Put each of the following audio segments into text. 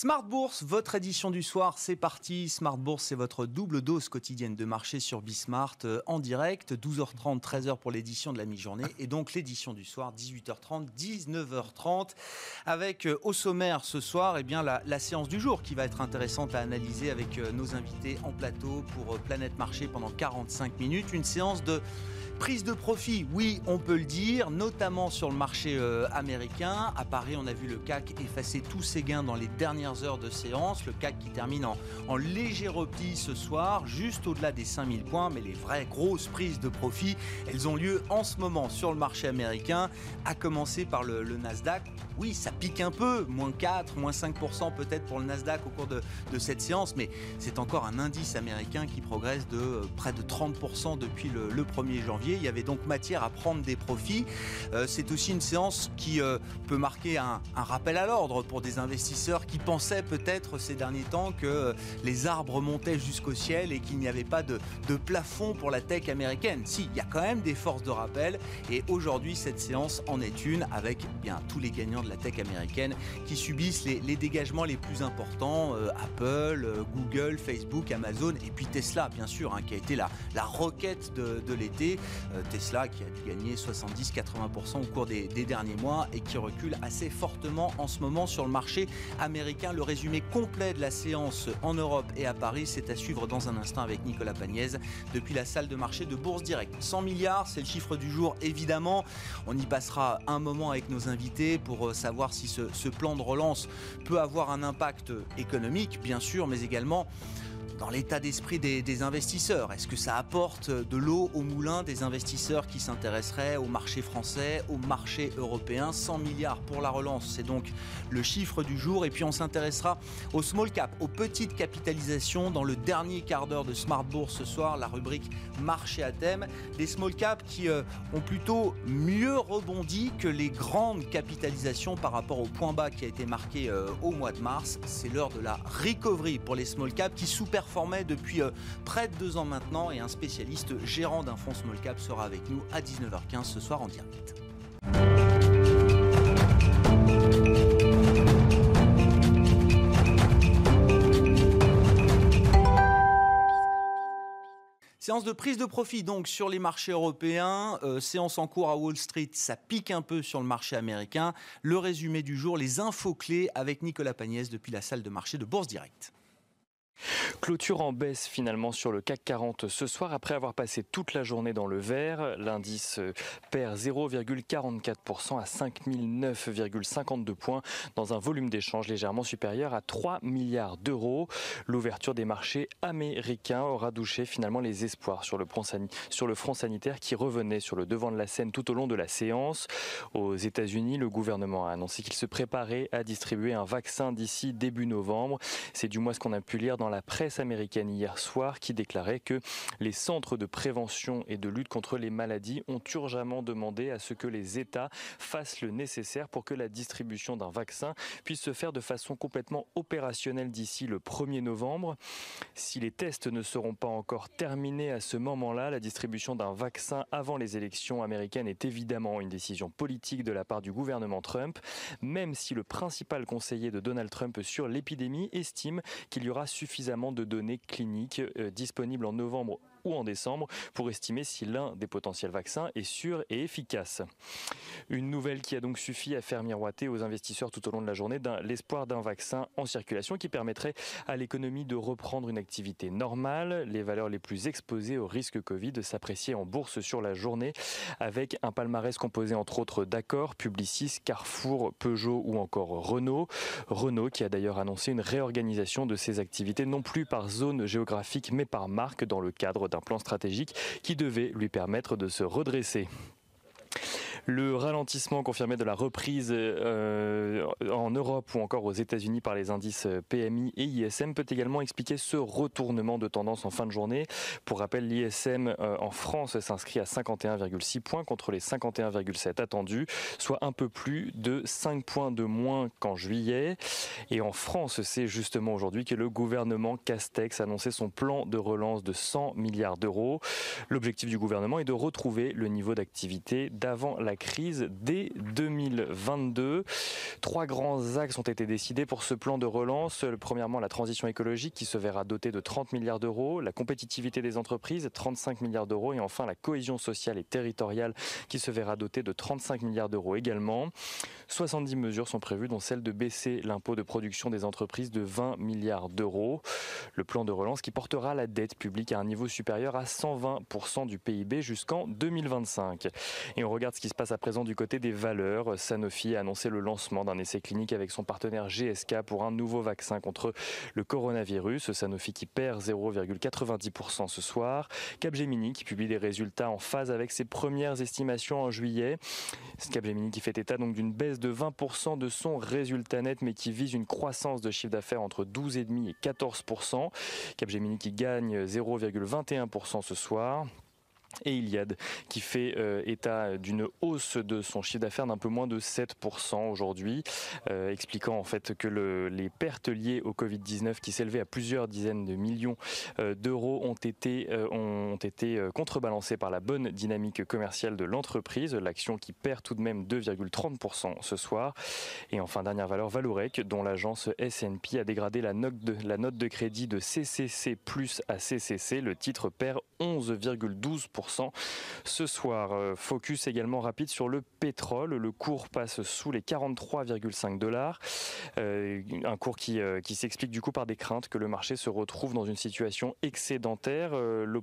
Smart Bourse, votre édition du soir, c'est parti. Smart Bourse, c'est votre double dose quotidienne de marché sur Bismart euh, en direct, 12h30, 13h pour l'édition de la mi-journée et donc l'édition du soir, 18h30, 19h30, avec euh, au sommaire ce soir, eh bien la, séance du jour qui va être intéressante à analyser avec euh, nos invités en plateau pour Planète Marché pendant 45 minutes, une séance de Prise de profit, oui, on peut le dire, notamment sur le marché euh, américain. À Paris, on a vu le CAC effacer tous ses gains dans les dernières heures de séance. Le CAC qui termine en, léger repli ce soir, juste au-delà des 5000 points. Mais les vraies grosses prises de profit, elles ont lieu en ce moment sur le marché américain, à commencer par le, Nasdaq. Oui, ça pique un peu, moins 4, moins 5% peut-être pour le Nasdaq au cours de, cette séance, mais c'est encore un indice américain qui progresse de euh, près de 30% depuis le 1er janvier. Il y avait donc matière à prendre des profits. Euh, c'est aussi une séance qui euh, peut marquer un, rappel à l'ordre pour des investisseurs qui pensaient peut-être ces derniers temps que euh, les arbres montaient jusqu'au ciel et qu'il n'y avait pas de, plafond pour la tech américaine. Si, il y a quand même des forces de rappel. Et aujourd'hui, cette séance en est une avec bien tous les gagnants de la tech américaine qui subissent les, dégagements les plus importants. Apple, Google, Facebook, Amazon et puis Tesla, bien sûr, hein, qui a été la, la roquette de l'été. Euh, Tesla qui a dû gagner 70-80% au cours des, derniers mois et qui recule assez fortement en ce moment sur le marché américain. Le résumé complet de la séance en Europe et à Paris, c'est à suivre dans un instant avec Nicolas Pagnès depuis la salle de marché de Bourse Direct. 100 milliards, c'est le chiffre du jour évidemment. On y passera un moment avec nos invités pour euh, savoir si ce plan de relance peut avoir un impact économique, bien sûr, mais également dans l'état d'esprit des, investisseurs Est-ce que ça apporte de l'eau au moulin des investisseurs qui s'intéresseraient au marché français, au marché européen? 100 milliards pour la relance, c'est donc le chiffre du jour. Et puis on s'intéressera aux small cap, aux petites capitalisations dans le dernier quart d'heure de Smart Bourse ce soir, la rubrique marché à thème. Des small cap qui euh, ont plutôt mieux rebondi que les grandes capitalisations par rapport au point bas qui a été marqué euh, au mois de mars. C'est l'heure de la recovery pour les small cap qui sous formait depuis euh, près de deux ans maintenant et un spécialiste gérant d'un fonds small cap sera avec nous à 19h15 ce soir en direct. Séance de prise de profit donc sur les marchés européens, euh, séance en cours à Wall Street, ça pique un peu sur le marché américain. Le résumé du jour, les infos clés avec Nicolas Pagnès depuis la salle de marché de Bourse Direct. Clôture en baisse finalement sur le CAC 40 ce soir après avoir passé toute la journée dans le vert. L'indice perd 0,44% à 5009,52 points dans un volume d'échange légèrement supérieur à 3 milliards d'euros. L'ouverture des marchés américains aura douché finalement les espoirs sur le, sur le front sanitaire qui revenait sur le devant de la scène tout au long de la séance. Aux États-Unis, le gouvernement a annoncé qu'il se préparait à distribuer un vaccin d'ici début novembre. C'est du moins ce qu'on a pu lire dans la presse américaine hier soir qui déclarait que les centres de prévention et de lutte contre les maladies ont urgemment demandé à ce que les États fassent le nécessaire pour que la distribution d'un vaccin puisse se faire de façon complètement opérationnelle d'ici le 1er novembre. Si les tests ne seront pas encore terminés à ce moment-là, la distribution d'un vaccin avant les élections américaines est évidemment une décision politique de la part du gouvernement Trump, même si le principal conseiller de Donald Trump sur l'épidémie estime qu'il y aura suffisamment suffisamment de données cliniques euh, disponibles en novembre ou en décembre pour estimer si l'un des potentiels vaccins est sûr et efficace. Une nouvelle qui a donc suffi à faire miroiter aux investisseurs tout au long de la journée l'espoir d'un vaccin en circulation qui permettrait à l'économie de reprendre une activité normale. Les valeurs les plus exposées au risque Covid s'appréciaient en bourse sur la journée avec un palmarès composé entre autres d'Accor, Publicis, Carrefour, Peugeot ou encore Renault. Renault qui a d'ailleurs annoncé une réorganisation de ses activités non plus par zone géographique mais par marque dans le cadre d'un plan stratégique qui devait lui permettre de se redresser. Le ralentissement confirmé de la reprise euh, en Europe ou encore aux États-Unis par les indices PMI et ISM peut également expliquer ce retournement de tendance en fin de journée. Pour rappel, l'ISM euh, en France s'inscrit à 51,6 points contre les 51,7 attendus, soit un peu plus de 5 points de moins qu'en juillet. Et en France, c'est justement aujourd'hui que le gouvernement Castex a annoncé son plan de relance de 100 milliards d'euros. L'objectif du gouvernement est de retrouver le niveau d'activité d'avant la crise dès 2022. Trois grands axes ont été décidés pour ce plan de relance. Premièrement, la transition écologique qui se verra dotée de 30 milliards d'euros, la compétitivité des entreprises, 35 milliards d'euros, et enfin la cohésion sociale et territoriale qui se verra dotée de 35 milliards d'euros également. 70 mesures sont prévues, dont celle de baisser l'impôt de production des entreprises de 20 milliards d'euros. Le plan de relance qui portera la dette publique à un niveau supérieur à 120% du PIB jusqu'en 2025. Et on regarde ce qui se passe à présent du côté des valeurs. Sanofi a annoncé le lancement d'un essai clinique avec son partenaire GSK pour un nouveau vaccin contre le coronavirus. Sanofi qui perd 0,90% ce soir. Capgemini qui publie des résultats en phase avec ses premières estimations en juillet. Capgemini qui fait état donc d'une baisse de 20% de son résultat net mais qui vise une croissance de chiffre d'affaires entre 12,5 et 14%. Capgemini qui gagne 0,21% ce soir et Iliad qui fait euh, état d'une hausse de son chiffre d'affaires d'un peu moins de 7% aujourd'hui, euh, expliquant en fait que le, les pertes liées au Covid-19 qui s'élevaient à plusieurs dizaines de millions euh, d'euros ont été, ont été contrebalancées par la bonne dynamique commerciale de l'entreprise, l'action qui perd tout de même 2,30% ce soir. Et enfin, dernière valeur, Valorec, dont l'agence S&P a dégradé la note, de, la note de crédit de CCC plus à CCC. Le titre perd 11,12% ce soir. Euh, focus également rapide sur le pétrole. Le cours passe sous les 43,5 dollars. Euh, un cours qui, euh, qui s'explique du coup par des craintes que le marché se retrouve dans une situation excédentaire.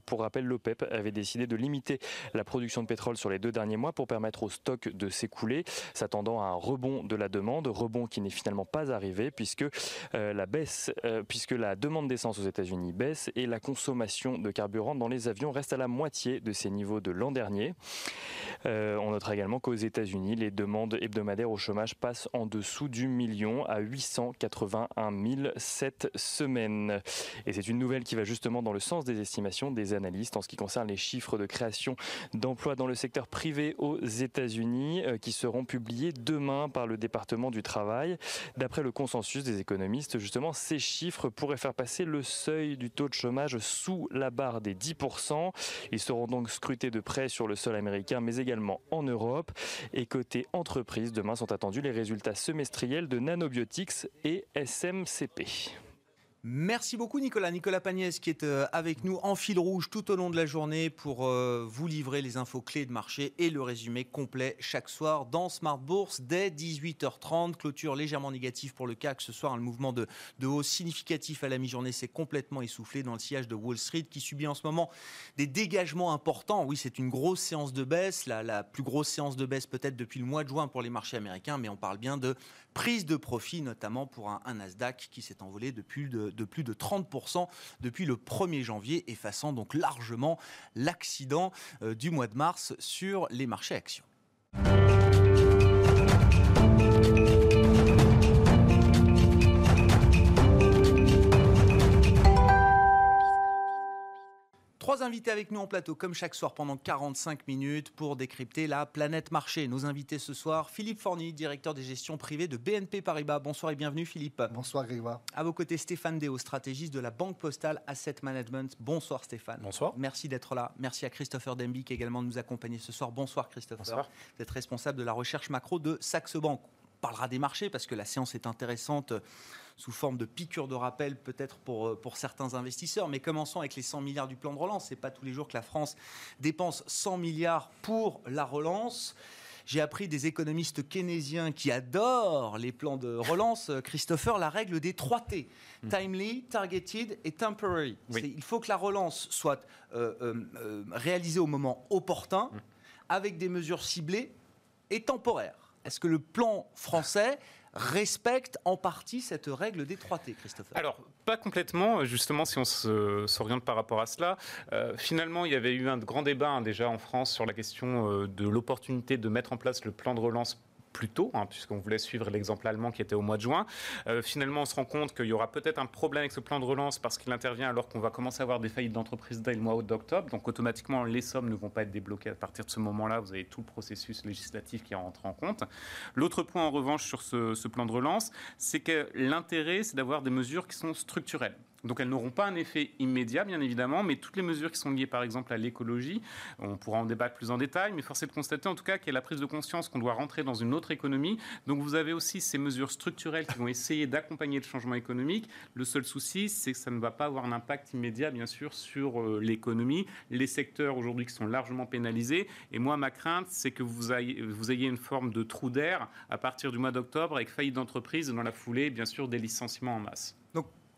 Pour rappel, l'OPEP avait décidé de limiter la production de pétrole sur les deux derniers mois pour permettre au stock de s'écouler, s'attendant à un rebond de la demande, rebond qui n'est finalement pas arrivé puisque la baisse, puisque la demande d'essence aux États-Unis baisse et la consommation de carburant dans les avions reste à la moitié de ces niveaux de l'an dernier. Euh, on notera également qu'aux États-Unis, les demandes hebdomadaires au chômage passent en dessous du million à 881 000 cette semaine. Et c'est une nouvelle qui va justement dans le sens des estimations des analystes en ce qui concerne les chiffres de création d'emplois dans le secteur privé aux États-Unis euh, qui seront publiés demain par le département du travail. D'après le consensus des économistes, justement, ces chiffres pourraient faire passer le seuil du taux de chômage sous la barre des 10%. Ils seront donc scrutés de près sur le sol américain, mais également en Europe. Et côté entreprise, demain sont attendus les résultats semestriels de Nanobiotics et SMCP. Merci beaucoup Nicolas. Nicolas Pagnès qui est euh, avec nous en fil rouge tout au long de la journée pour euh, vous livrer les infos clés de marché et le résumé complet chaque soir dans Smart Bourse dès 18h30. Clôture légèrement négative pour le CAC ce soir. Un mouvement de, hausse significatif à la mi-journée s'est complètement essoufflé dans le sillage de Wall Street qui subit en ce moment des dégagements importants. Oui, c'est une grosse séance de baisse, la plus grosse séance de baisse peut-être depuis le mois de juin pour les marchés américains, mais on parle bien de prise de profit, notamment pour un, Nasdaq qui s'est envolé de plus de, plus de 30% depuis le 1er janvier, effaçant donc largement l'accident euh, du mois de mars sur les marchés actions. Trois invités avec nous en plateau, comme chaque soir, pendant 45 minutes pour décrypter la planète marché. Nos invités ce soir, Philippe Forny, directeur des gestions privées de BNP Paribas. Bonsoir et bienvenue, Philippe. Bonsoir, Grégoire. À vos côtés, Stéphane Déo, stratégiste de la Banque Postale Asset Management. Bonsoir, Stéphane. Bonsoir. Merci d'être là. Merci à Christopher Demby qui également de nous accompagner ce soir. Bonsoir, Christopher. Bonsoir. Vous êtes responsable de la recherche macro de Saxo Bank. On parlera des marchés parce que la séance est intéressante sous forme de piqûre de rappel peut-être pour, euh, pour certains investisseurs. Mais commençons avec les 100 milliards du plan de relance. Ce n'est pas tous les jours que la France dépense 100 milliards pour la relance. J'ai appris des économistes keynésiens qui adorent les plans de relance, euh, Christopher, la règle des 3 T. Hmm. Timely, targeted et temporary. Il faut que la relance soit euh, réalisée au moment opportun, hmm. avec des mesures ciblées et temporaires. Est-ce que le plan français respecte en partie cette règle des 3 T, Christopher Alors, pas complètement, justement, si on s'oriente par rapport à cela. Euh, finalement, il y avait eu un grand débat hein, déjà en France sur la question euh, de l'opportunité de mettre en place le plan de relance plus tôt, hein, puisqu'on voulait suivre l'exemple allemand qui était au mois de juin. Euh, finalement, on se rend compte qu'il y aura peut-être un problème avec ce plan de relance parce qu'il intervient alors qu'on va commencer à avoir des faillites d'entreprise dès le mois d'octobre. Donc automatiquement, les sommes ne vont pas être débloquées à partir de ce moment-là. Vous avez tout le processus législatif qui rentre en compte. L'autre point en revanche sur ce plan de relance, c'est que l'intérêt, c'est d'avoir des mesures qui sont structurelles. Donc elles n'auront pas un effet immédiat, bien évidemment, mais toutes les mesures qui sont liées, par exemple, à l'écologie, on pourra en débattre plus en détail, mais force est de constater en tout cas qu'il y a la prise de conscience qu'on doit rentrer dans une autre économie. Donc vous avez aussi ces mesures structurelles qui vont essayer d'accompagner le changement économique. Le seul souci, c'est que ça ne va pas avoir un impact immédiat, bien sûr, sur euh, l'économie. Les secteurs aujourd'hui qui sont largement pénalisés. Et moi, ma crainte, c'est que vous ayez, une forme de trou d'air à partir du mois d'octobre avec faillite d'entreprise dans la foulée, bien sûr, des licenciements en masse.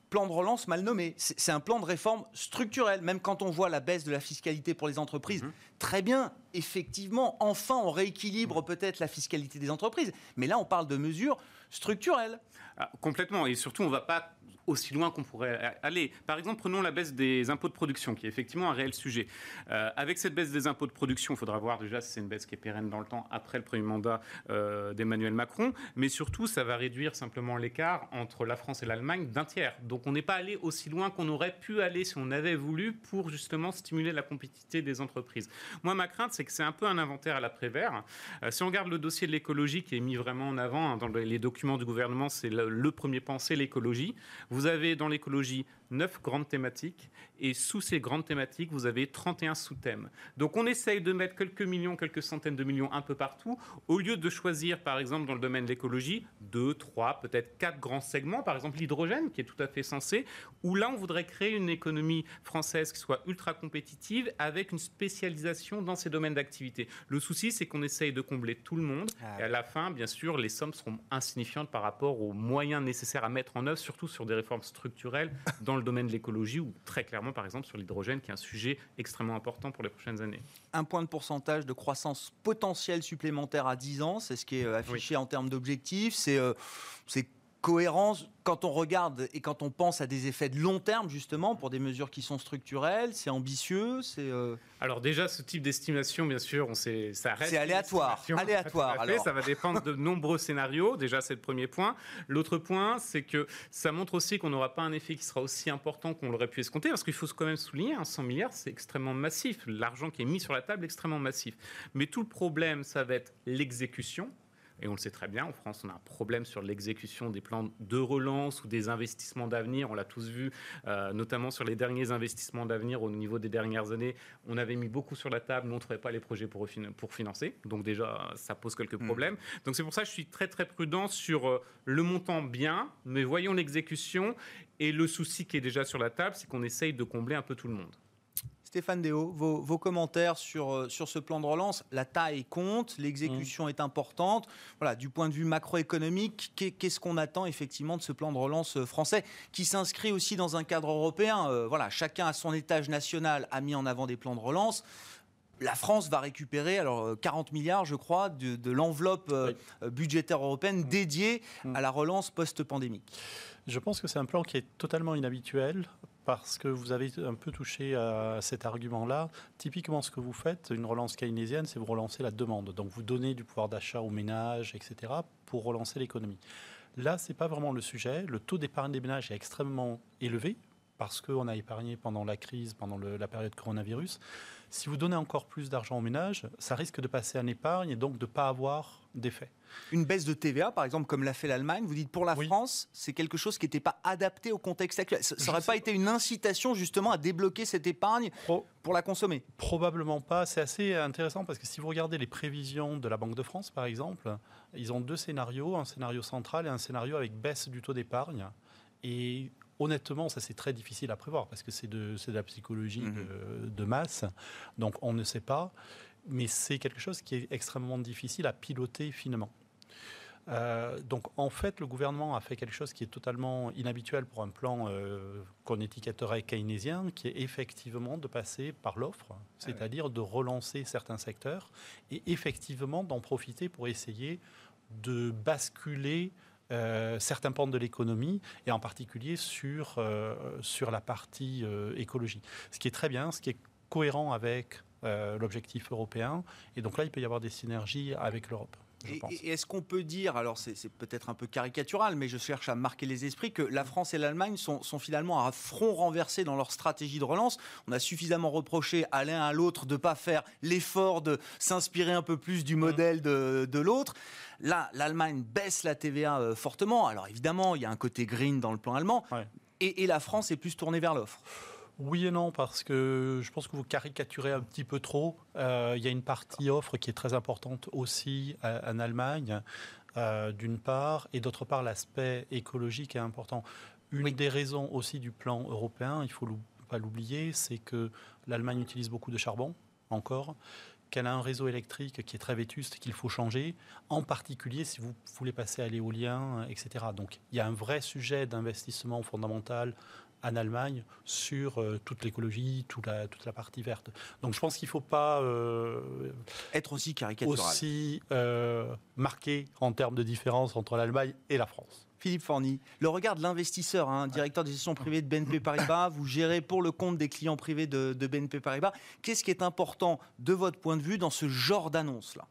Plan de relance mal nommé. C'est un plan de réforme structurel. Même quand on voit la baisse de la fiscalité pour les entreprises, mhm. très bien, effectivement, enfin on rééquilibre peut-être la fiscalité des entreprises. Mais là, on parle de mesures structurelles. Ah, complètement. Et surtout, on ne va pas aussi loin qu'on pourrait aller. Par exemple, prenons la baisse des impôts de production, qui est effectivement un réel sujet. Euh, avec cette baisse des impôts de production, il faudra voir déjà si c'est une baisse qui est pérenne dans le temps après le premier mandat euh, d'Emmanuel Macron, mais surtout, ça va réduire simplement l'écart entre la France et l'Allemagne d'un tiers. Donc on n'est pas allé aussi loin qu'on aurait pu aller si on avait voulu pour justement stimuler la compétitivité des entreprises. Moi, ma crainte, c'est que c'est un peu un inventaire à l'après-vert. Euh, si on regarde le dossier de l'écologie qui est mis vraiment en avant hein, dans les documents du gouvernement, c'est le, le premier pensée, l'écologie. Avez dans l'écologie neuf grandes thématiques et sous ces grandes thématiques, vous avez 31 sous-thèmes. Donc on essaye de mettre quelques millions, quelques centaines de millions un peu partout, au lieu de choisir, par exemple, dans le domaine de l'écologie, deux, trois, peut-être quatre grands segments, par exemple l'hydrogène, qui est tout à fait censé, où là, on voudrait créer une économie française qui soit ultra compétitive avec une spécialisation dans ces domaines d'activité. Le souci, c'est qu'on essaye de combler tout le monde, ah et à la fin, bien sûr, les sommes seront insignifiantes par rapport aux moyens nécessaires à mettre en œuvre, surtout sur des réformes structurelles dans le domaine de l'écologie ou très clairement, par exemple, sur l'hydrogène, qui est un sujet extrêmement important pour les prochaines années. Un point de pourcentage de croissance potentielle supplémentaire à 10 ans, c'est ce qui est euh, affiché en termes d'objectifs. C'est euh, cohérence quand on regarde et quand on pense à des effets de long terme, justement, pour des mesures qui sont structurelles C'est ambitieux c'est euh, Alors déjà, ce type d'estimation, bien sûr, on sait, ça reste... C'est aléatoire. aléatoire alors. Ça va dépendre de nombreux scénarios. Déjà, c'est le premier point. L'autre point, c'est que ça montre aussi qu'on n'aura pas un effet qui sera aussi important qu'on l'aurait pu escompter, parce qu'il faut quand même souligner, 100 hein, milliards, c'est extrêmement massif. L'argent qui est mis sur la table est extrêmement massif. Mais tout le problème, ça va être l'exécution et on le sait très bien, en France, on a un problème sur l'exécution des plans de relance ou des investissements d'avenir. On l'a tous vu, euh, notamment sur les derniers investissements d'avenir au niveau des dernières années. On avait mis beaucoup sur la table, mais on ne trouvait pas les projets pour, pour financer. Donc déjà, ça pose quelques mm. problèmes. Donc c'est pour ça que je suis très très prudent sur euh, le montant bien, mais voyons l'exécution. Et le souci qui est déjà sur la table, c'est qu'on essaye de combler un peu tout le monde. Stéphane Déo, vos, commentaires sur, euh, sur ce plan de relance. La taille compte, l'exécution mm. est importante. Voilà, du point de vue macroéconomique, qu'est-ce qu'on attend effectivement de ce plan de relance euh, français qui s'inscrit aussi dans un cadre européen euh, Voilà, chacun à son étage national a mis en avant des plans de relance la France va récupérer alors 40 milliards, je crois, de, l'enveloppe budgétaire européenne mm. dédiée mm. à la relance post-pandémique. Je pense que c'est un plan qui est totalement inhabituel parce que vous avez un peu touché à cet argument-là. Typiquement, ce que vous faites, une relance keynésienne, c'est vous relancer la demande. Donc, vous donnez du pouvoir d'achat aux ménages, etc., pour relancer l'économie. Là, ce n'est pas vraiment le sujet. Le taux d'épargne des ménages est extrêmement élevé parce qu'on a épargné pendant la crise, pendant la période coronavirus. Si vous donnez encore plus d'argent aux ménages, ça risque de passer en épargne et donc de ne pas avoir d'effet. Une baisse de TVA, par exemple, comme l'a fait l'Allemagne, vous dites pour la France, c'est quelque chose qui n'était pas adapté au contexte actuel. Ça n'aurait pas été une incitation justement à débloquer cette épargne pour la consommer? Probablement pas. C'est assez intéressant parce que si vous regardez les prévisions de la Banque de France, par exemple, ils ont deux scénarios, un scénario central et un scénario avec baisse du taux d'épargne. Et honnêtement, ça c'est très difficile à prévoir parce que c'est de, la psychologie mhm. de, masse. Donc on ne sait pas, mais c'est quelque chose qui est extrêmement difficile à piloter finement. Euh, donc en fait, le gouvernement a fait quelque chose qui est totalement inhabituel pour un plan euh, qu'on étiquetterait keynésien, qui est effectivement de passer par l'offre, ah c'est-à-dire de relancer certains secteurs et effectivement d'en profiter pour essayer de basculer euh, certains pans de l'économie et en particulier sur, euh, sur la partie écologie. Ce qui est très bien, ce qui est cohérent avec l'objectif européen. Et donc là, il peut y avoir des synergies avec l'Europe. Et, est-ce qu'on peut dire, alors c'est peut-être un peu caricatural, mais je cherche à marquer les esprits, que la France et l'Allemagne sont, finalement à front renversé dans leur stratégie de relance On a suffisamment reproché à l'un à l'autre de ne pas faire l'effort de s'inspirer un peu plus du modèle de, l'autre. Là, l'Allemagne baisse la TVA euh, fortement. Alors évidemment, il y a un côté green dans le plan allemand. et, la France est plus tournée vers l'offre. Oui et non, parce que je pense que vous caricaturez un petit peu trop. Euh, il y a une partie offre qui est très importante aussi en Allemagne, euh, d'une part, et d'autre part, l'aspect écologique est important. Une des raisons aussi du plan européen, il faut pas l'oublier, c'est que l'Allemagne utilise beaucoup de charbon, encore, qu'elle a un réseau électrique qui est très vétuste, qu'il faut changer, en particulier si vous voulez passer à l'éolien, etc. Donc il y a un vrai sujet d'investissement fondamental en Allemagne sur euh, toute l'écologie, toute la, toute la partie verte. Donc je pense qu'il ne faut pas euh, être aussi caricatural, aussi euh, marqué en termes de différence entre l'Allemagne et la France. Philippe Forny, le regard de l'investisseur, hein, directeur de gestion privée de BNP Paribas, vous gérez pour le compte des clients privés de, BNP Paribas. Qu'est-ce qui est important de votre point de vue dans ce genre d'annonce-là?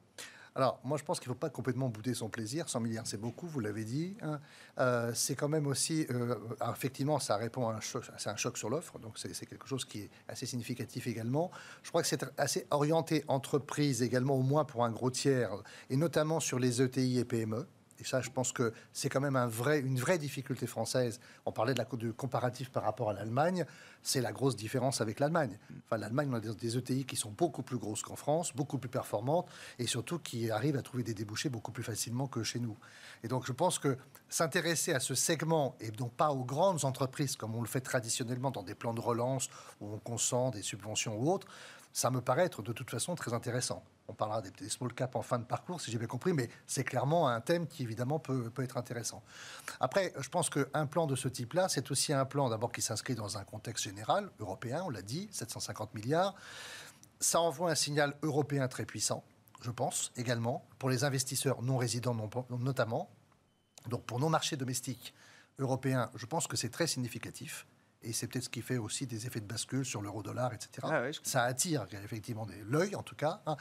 Alors, moi, je pense qu'il ne faut pas complètement bouder son plaisir. 100 milliards, c'est beaucoup, vous l'avez dit. Hein. Euh, c'est quand même aussi, euh, effectivement, ça répond à un choc, c'est un choc sur l'offre, donc c'est quelque chose qui est assez significatif également. Je crois que c'est assez orienté entreprise également, au moins pour un gros tiers, et notamment sur les ETI et PME. Et ça, je pense que c'est quand même une vraie difficulté française. On parlait de la de comparatif par rapport à l'Allemagne. C'est la grosse différence avec l'Allemagne. Enfin, l'Allemagne, on a des, ETI qui sont beaucoup plus grosses qu'en France, beaucoup plus performantes, et surtout qui arrivent à trouver des débouchés beaucoup plus facilement que chez nous. Et donc, je pense que s'intéresser à ce segment, et donc pas aux grandes entreprises comme on le fait traditionnellement dans des plans de relance où on consent des subventions ou autres, ça me paraît être de toute façon très intéressant. On parlera des, small caps en fin de parcours, si j'ai bien compris, mais c'est clairement un thème qui, évidemment, peut, peut être intéressant. Après, je pense qu'un plan de ce type-là, c'est aussi un plan d'abord qui s'inscrit dans un contexte général, européen, on l'a dit, 750 milliards. Ça envoie un signal européen très puissant, je pense, également, pour les investisseurs non résidents notamment. Donc pour nos marchés domestiques européens, je pense que c'est très significatif et c'est peut-être ce qui fait aussi des effets de bascule sur l'euro-dollar, etc. Ah ça attire effectivement l'œil, en tout cas. Hein.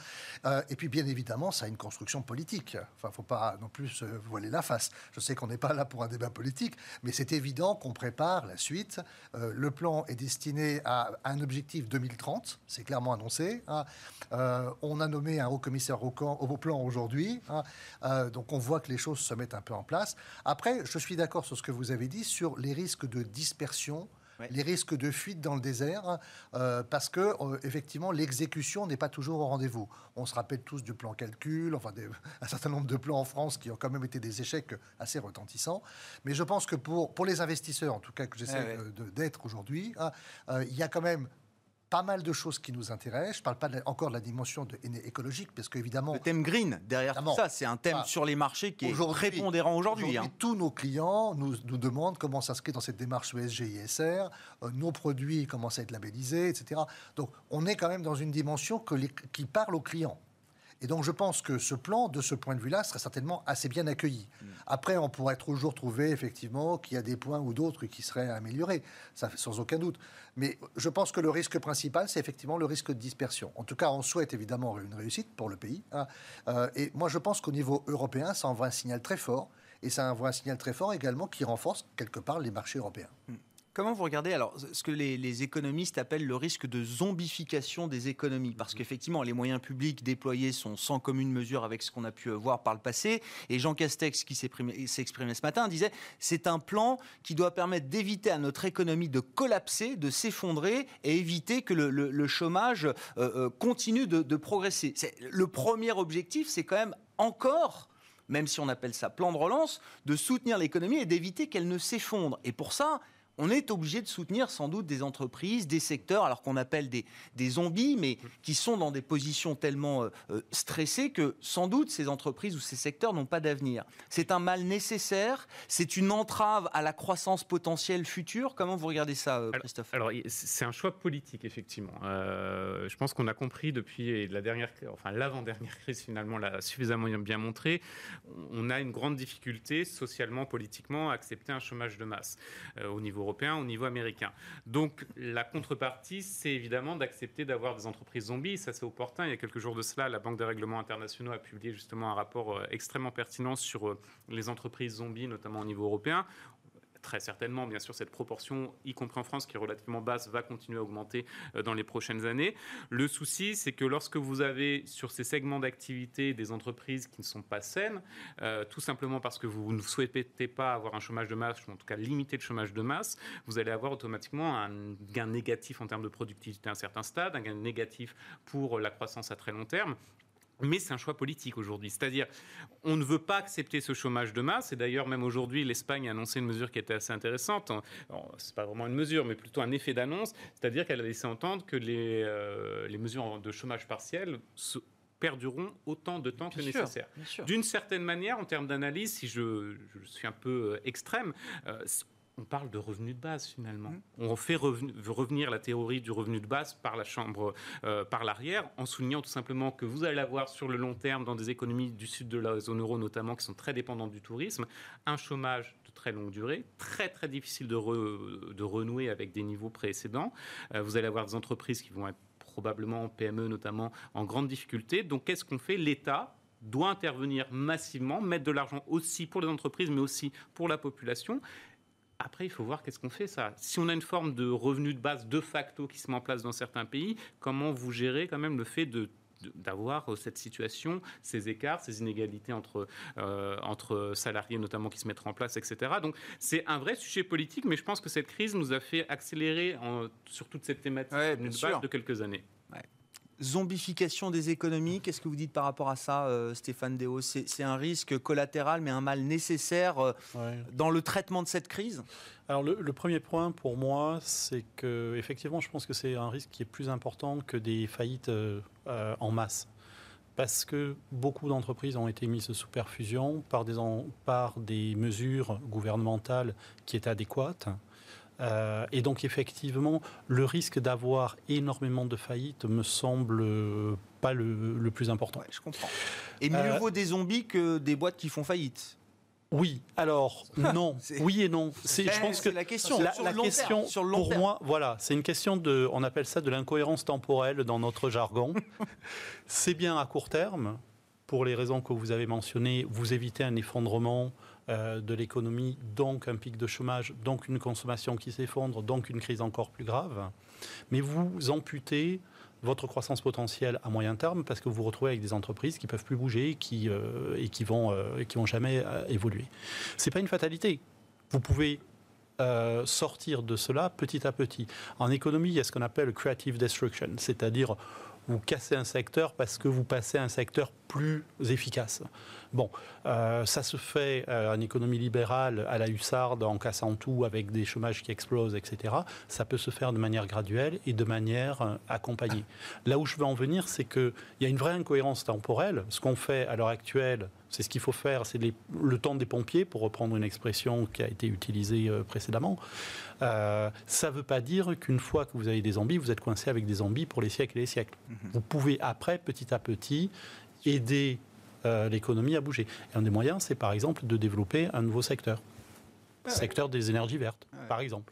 Euh, et puis, bien évidemment, ça a une construction politique. Enfin, faut pas non plus se voiler la face. Je sais qu'on n'est pas là pour un débat politique, mais c'est évident qu'on prépare la suite. Euh, le plan est destiné à un objectif 2030, c'est clairement annoncé. Hein. Euh, on a nommé un haut commissaire au, au plan aujourd'hui, hein. donc on voit que les choses se mettent un peu en place. Après, je suis d'accord sur ce que vous avez dit sur les risques de dispersion les risques de fuite dans le désert, euh, parce que euh, effectivement l'exécution n'est pas toujours au rendez-vous. On se rappelle tous du plan calcul, enfin un certain nombre de plans en France qui ont quand même été des échecs assez retentissants. Mais je pense que pour, pour les investisseurs, en tout cas que j'essaie d'être aujourd'hui, hein, euh, il y a quand même pas mal de choses qui nous intéressent. Je ne parle pas encore de la dimension de, écologique, parce qu'évidemment... Le thème green, derrière tout ça, c'est un thème sur les marchés qui est prépondérant aujourd'hui. Hein. Tous nos clients nous, nous demandent comment s'inscrire dans cette démarche ESG ISR, euh, nos produits commencent à être labellisés, etc. Donc on est quand même dans une dimension que qui parle aux clients. Et donc je pense que ce plan, de ce point de vue-là, serait certainement assez bien accueilli. Mm. Après, on pourrait toujours trouver effectivement qu'il y a des points ou d'autres qui seraient améliorés, ça sans aucun doute. Mais je pense que le risque principal, c'est effectivement le risque de dispersion. En tout cas, on souhaite évidemment une réussite pour le pays. Hein. Euh, et moi, je pense qu'au niveau européen, ça envoie un signal très fort. Et ça envoie un signal très fort également qui renforce quelque part les marchés européens. Mm. Comment vous regardez alors ce que les, économistes appellent le risque de zombification des économies? Parce mmh. qu'effectivement, les moyens publics déployés sont sans commune mesure avec ce qu'on a pu voir par le passé. Et Jean Castex, qui s'exprimait ce matin, disait c'est un plan qui doit permettre d'éviter à notre économie de collapser, de s'effondrer et éviter que le, chômage euh, euh, continue de, de progresser. Le premier objectif, c'est quand même encore même si on appelle ça plan de relance, de soutenir l'économie et d'éviter qu'elle ne s'effondre. Et pour ça, on est obligé de soutenir sans doute des entreprises, des secteurs, alors qu'on appelle des, zombies, mais qui sont dans des positions tellement euh, euh, stressées que sans doute ces entreprises ou ces secteurs n'ont pas d'avenir. C'est un mal nécessaire, c'est une entrave à la croissance potentielle future. Comment vous regardez ça, euh, Christophe? Alors, c'est un choix politique, effectivement. je pense qu'on a compris depuis la dernière, enfin l'avant-dernière crise finalement l'a suffisamment bien montré. On a une grande difficulté socialement, politiquement, à accepter un chômage de masse au niveau au niveau américain. Donc la contrepartie, c'est évidemment d'accepter d'avoir des entreprises zombies. Ça, c'est opportun. Il y a quelques jours de cela, la Banque des règlements internationaux a publié justement un rapport euh, extrêmement pertinent sur euh, les entreprises zombies, notamment au niveau européen très certainement, bien sûr, cette proportion, y compris en France, qui est relativement basse, va continuer à augmenter euh, dans les prochaines années. Le souci, c'est que lorsque vous avez sur ces segments d'activité des entreprises qui ne sont pas saines, euh, tout simplement parce que vous ne souhaitez pas avoir un chômage de masse, ou en tout cas limiter le chômage de masse, vous allez avoir automatiquement un gain négatif en termes de productivité à un certain stade, un gain négatif pour la croissance à très long terme. Mais c'est un choix politique aujourd'hui. C'est-à-dire, on ne veut pas accepter ce chômage de masse. Et d'ailleurs, même aujourd'hui, l'Espagne a annoncé une mesure qui était assez intéressante. Ce n'est pas vraiment une mesure, mais plutôt un effet d'annonce. C'est-à-dire qu'elle a laissé entendre que les, euh, les mesures de chômage partiel perdureront autant de temps que nécessaire. D'une certaine manière, en termes d'analyse, si je, suis un peu euh, extrême, euh, on parle de revenu de base finalement. Mmh. On fait revenir la théorie du revenu de base par la chambre, euh, par l'arrière, en soulignant tout simplement que vous allez avoir sur le long terme, dans des économies du sud de la zone euro notamment, qui sont très dépendantes du tourisme, un chômage de très longue durée, très très difficile de, de renouer avec des niveaux précédents. Euh, vous allez avoir des entreprises qui vont être probablement PME notamment en grande difficulté. Donc qu'est-ce qu'on fait? L'État doit intervenir massivement, mettre de l'argent aussi pour les entreprises, mais aussi pour la population. Après, il faut voir qu'est-ce qu'on fait ça. Si on a une forme de revenu de base de facto qui se met en place dans certains pays, comment vous gérez quand même le fait de d'avoir euh, cette situation, ces écarts, ces inégalités entre, euh, entre salariés notamment qui se mettent en place, etc. Donc c'est un vrai sujet politique, mais je pense que cette crise nous a fait accélérer sur toute cette thématique de quelques années zombification des économies, qu'est-ce que vous dites par rapport à ça, euh, Stéphane Déo C'est un risque collatéral, mais un mal nécessaire euh, dans le traitement de cette crise? Alors le, premier point pour moi, c'est que effectivement, je pense que c'est un risque qui est plus important que des faillites euh, en masse. Parce que beaucoup d'entreprises ont été mises sous perfusion par des, par des mesures gouvernementales qui étaient adéquates. Euh, et donc effectivement, le risque d'avoir énormément de faillites me semble pas le, plus important. je comprends. Et mieux euh, vaut des zombies que des boîtes qui font faillite. Oui, alors non, oui et non. C'est, je pense que la question, la, question pour moi, voilà, c'est une question de, on appelle ça de l'incohérence temporelle dans notre jargon. c'est bien à court terme, pour les raisons que vous avez mentionnées, vous évitez un effondrement euh, de l'économie, donc un pic de chômage, donc une consommation qui s'effondre, donc une crise encore plus grave. Mais vous amputez votre croissance potentielle à moyen terme parce que vous vous retrouvez avec des entreprises qui peuvent plus bouger qui, euh, et qui vont, euh, qui vont jamais évoluer. C'est pas une fatalité. Vous pouvez sortir de cela petit à petit. En économie, il y a ce qu'on appelle creative destruction, c'est-à-dire vous cassez un secteur parce que vous passez à un secteur plus efficace. Bon, euh, ça se fait euh, en économie libérale à la hussarde, en cassant tout avec des chômages qui explosent, etc. Ça peut se faire de manière graduelle et de manière euh, accompagnée. Là où je veux en venir, c'est qu'il y a une vraie incohérence temporelle. Ce qu'on fait à l'heure actuelle, c'est ce qu'il faut faire, c'est le temps des pompiers, pour reprendre une expression qui a été utilisée précédemment. ça ne veut pas dire qu'une fois que vous avez des zombies, vous êtes coincé avec des zombies pour les siècles et les siècles. Mhm. Vous pouvez après, petit à petit, aider euh, l'économie à bouger. Et un des moyens, c'est par exemple de développer un nouveau secteur. secteur des énergies vertes, par exemple.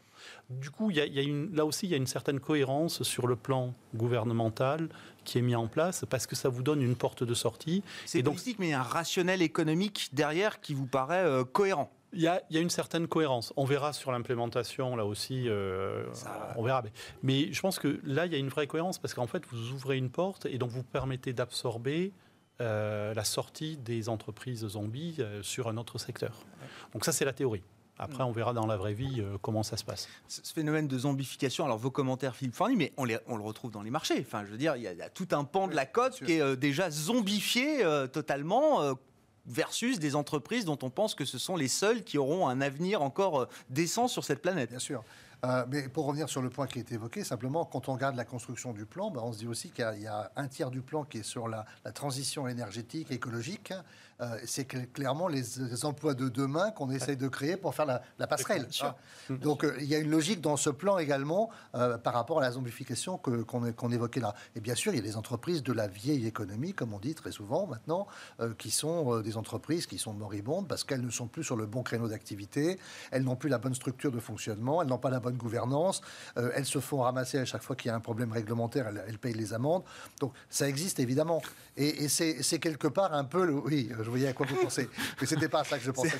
Du coup, il y a, une, là aussi, il y a une certaine cohérence sur le plan gouvernemental qui est mis en place parce que ça vous donne une porte de sortie. C'est politique, mais il y a un rationnel économique derrière qui vous paraît euh, cohérent. Il y, a, il y, a, une certaine cohérence. On verra sur l'implémentation, là aussi, euh, on verra. Mais je pense que là, il y a une vraie cohérence parce qu'en fait, vous ouvrez une porte et donc vous permettez d'absorber euh, la sortie des entreprises zombies euh, sur un autre secteur. Donc ça, c'est la théorie. Après, on verra dans la vraie vie euh, comment ça se passe. Ce phénomène de zombification, alors vos commentaires, Philippe Forny, mais on, on, le retrouve dans les marchés. Enfin, je veux dire, il y, a, tout un pan de la cote qui est déjà zombifié totalement. versus des entreprises dont on pense que ce sont les seules qui auront un avenir encore décent sur cette planète. Bien sûr. Euh, mais pour revenir sur le point qui a été évoqué, simplement, quand on regarde la construction du plan, ben, on se dit aussi qu'il y, a un tiers du plan qui est sur la, transition énergétique, écologique. Euh, c'est clairement les, emplois de demain qu'on essaye de créer pour faire la, passerelle. Ah. Donc euh, il y a une logique dans ce plan également par rapport à la zombification qu'on évoquait là. Et bien sûr, il y a des entreprises de la vieille économie, comme on dit très souvent maintenant, qui sont des entreprises qui sont moribondes parce qu'elles ne sont plus sur le bon créneau d'activité, elles n'ont plus la bonne structure de fonctionnement, elles n'ont pas la bonne gouvernance. Euh, elles se font ramasser à chaque fois qu'il y a un problème réglementaire, elles, payent les amendes. Donc ça existe évidemment. Et, c'est quelque part un peu... Le... Oui, je voyais à quoi vous pensez. Mais c'était pas à ça que je pensais.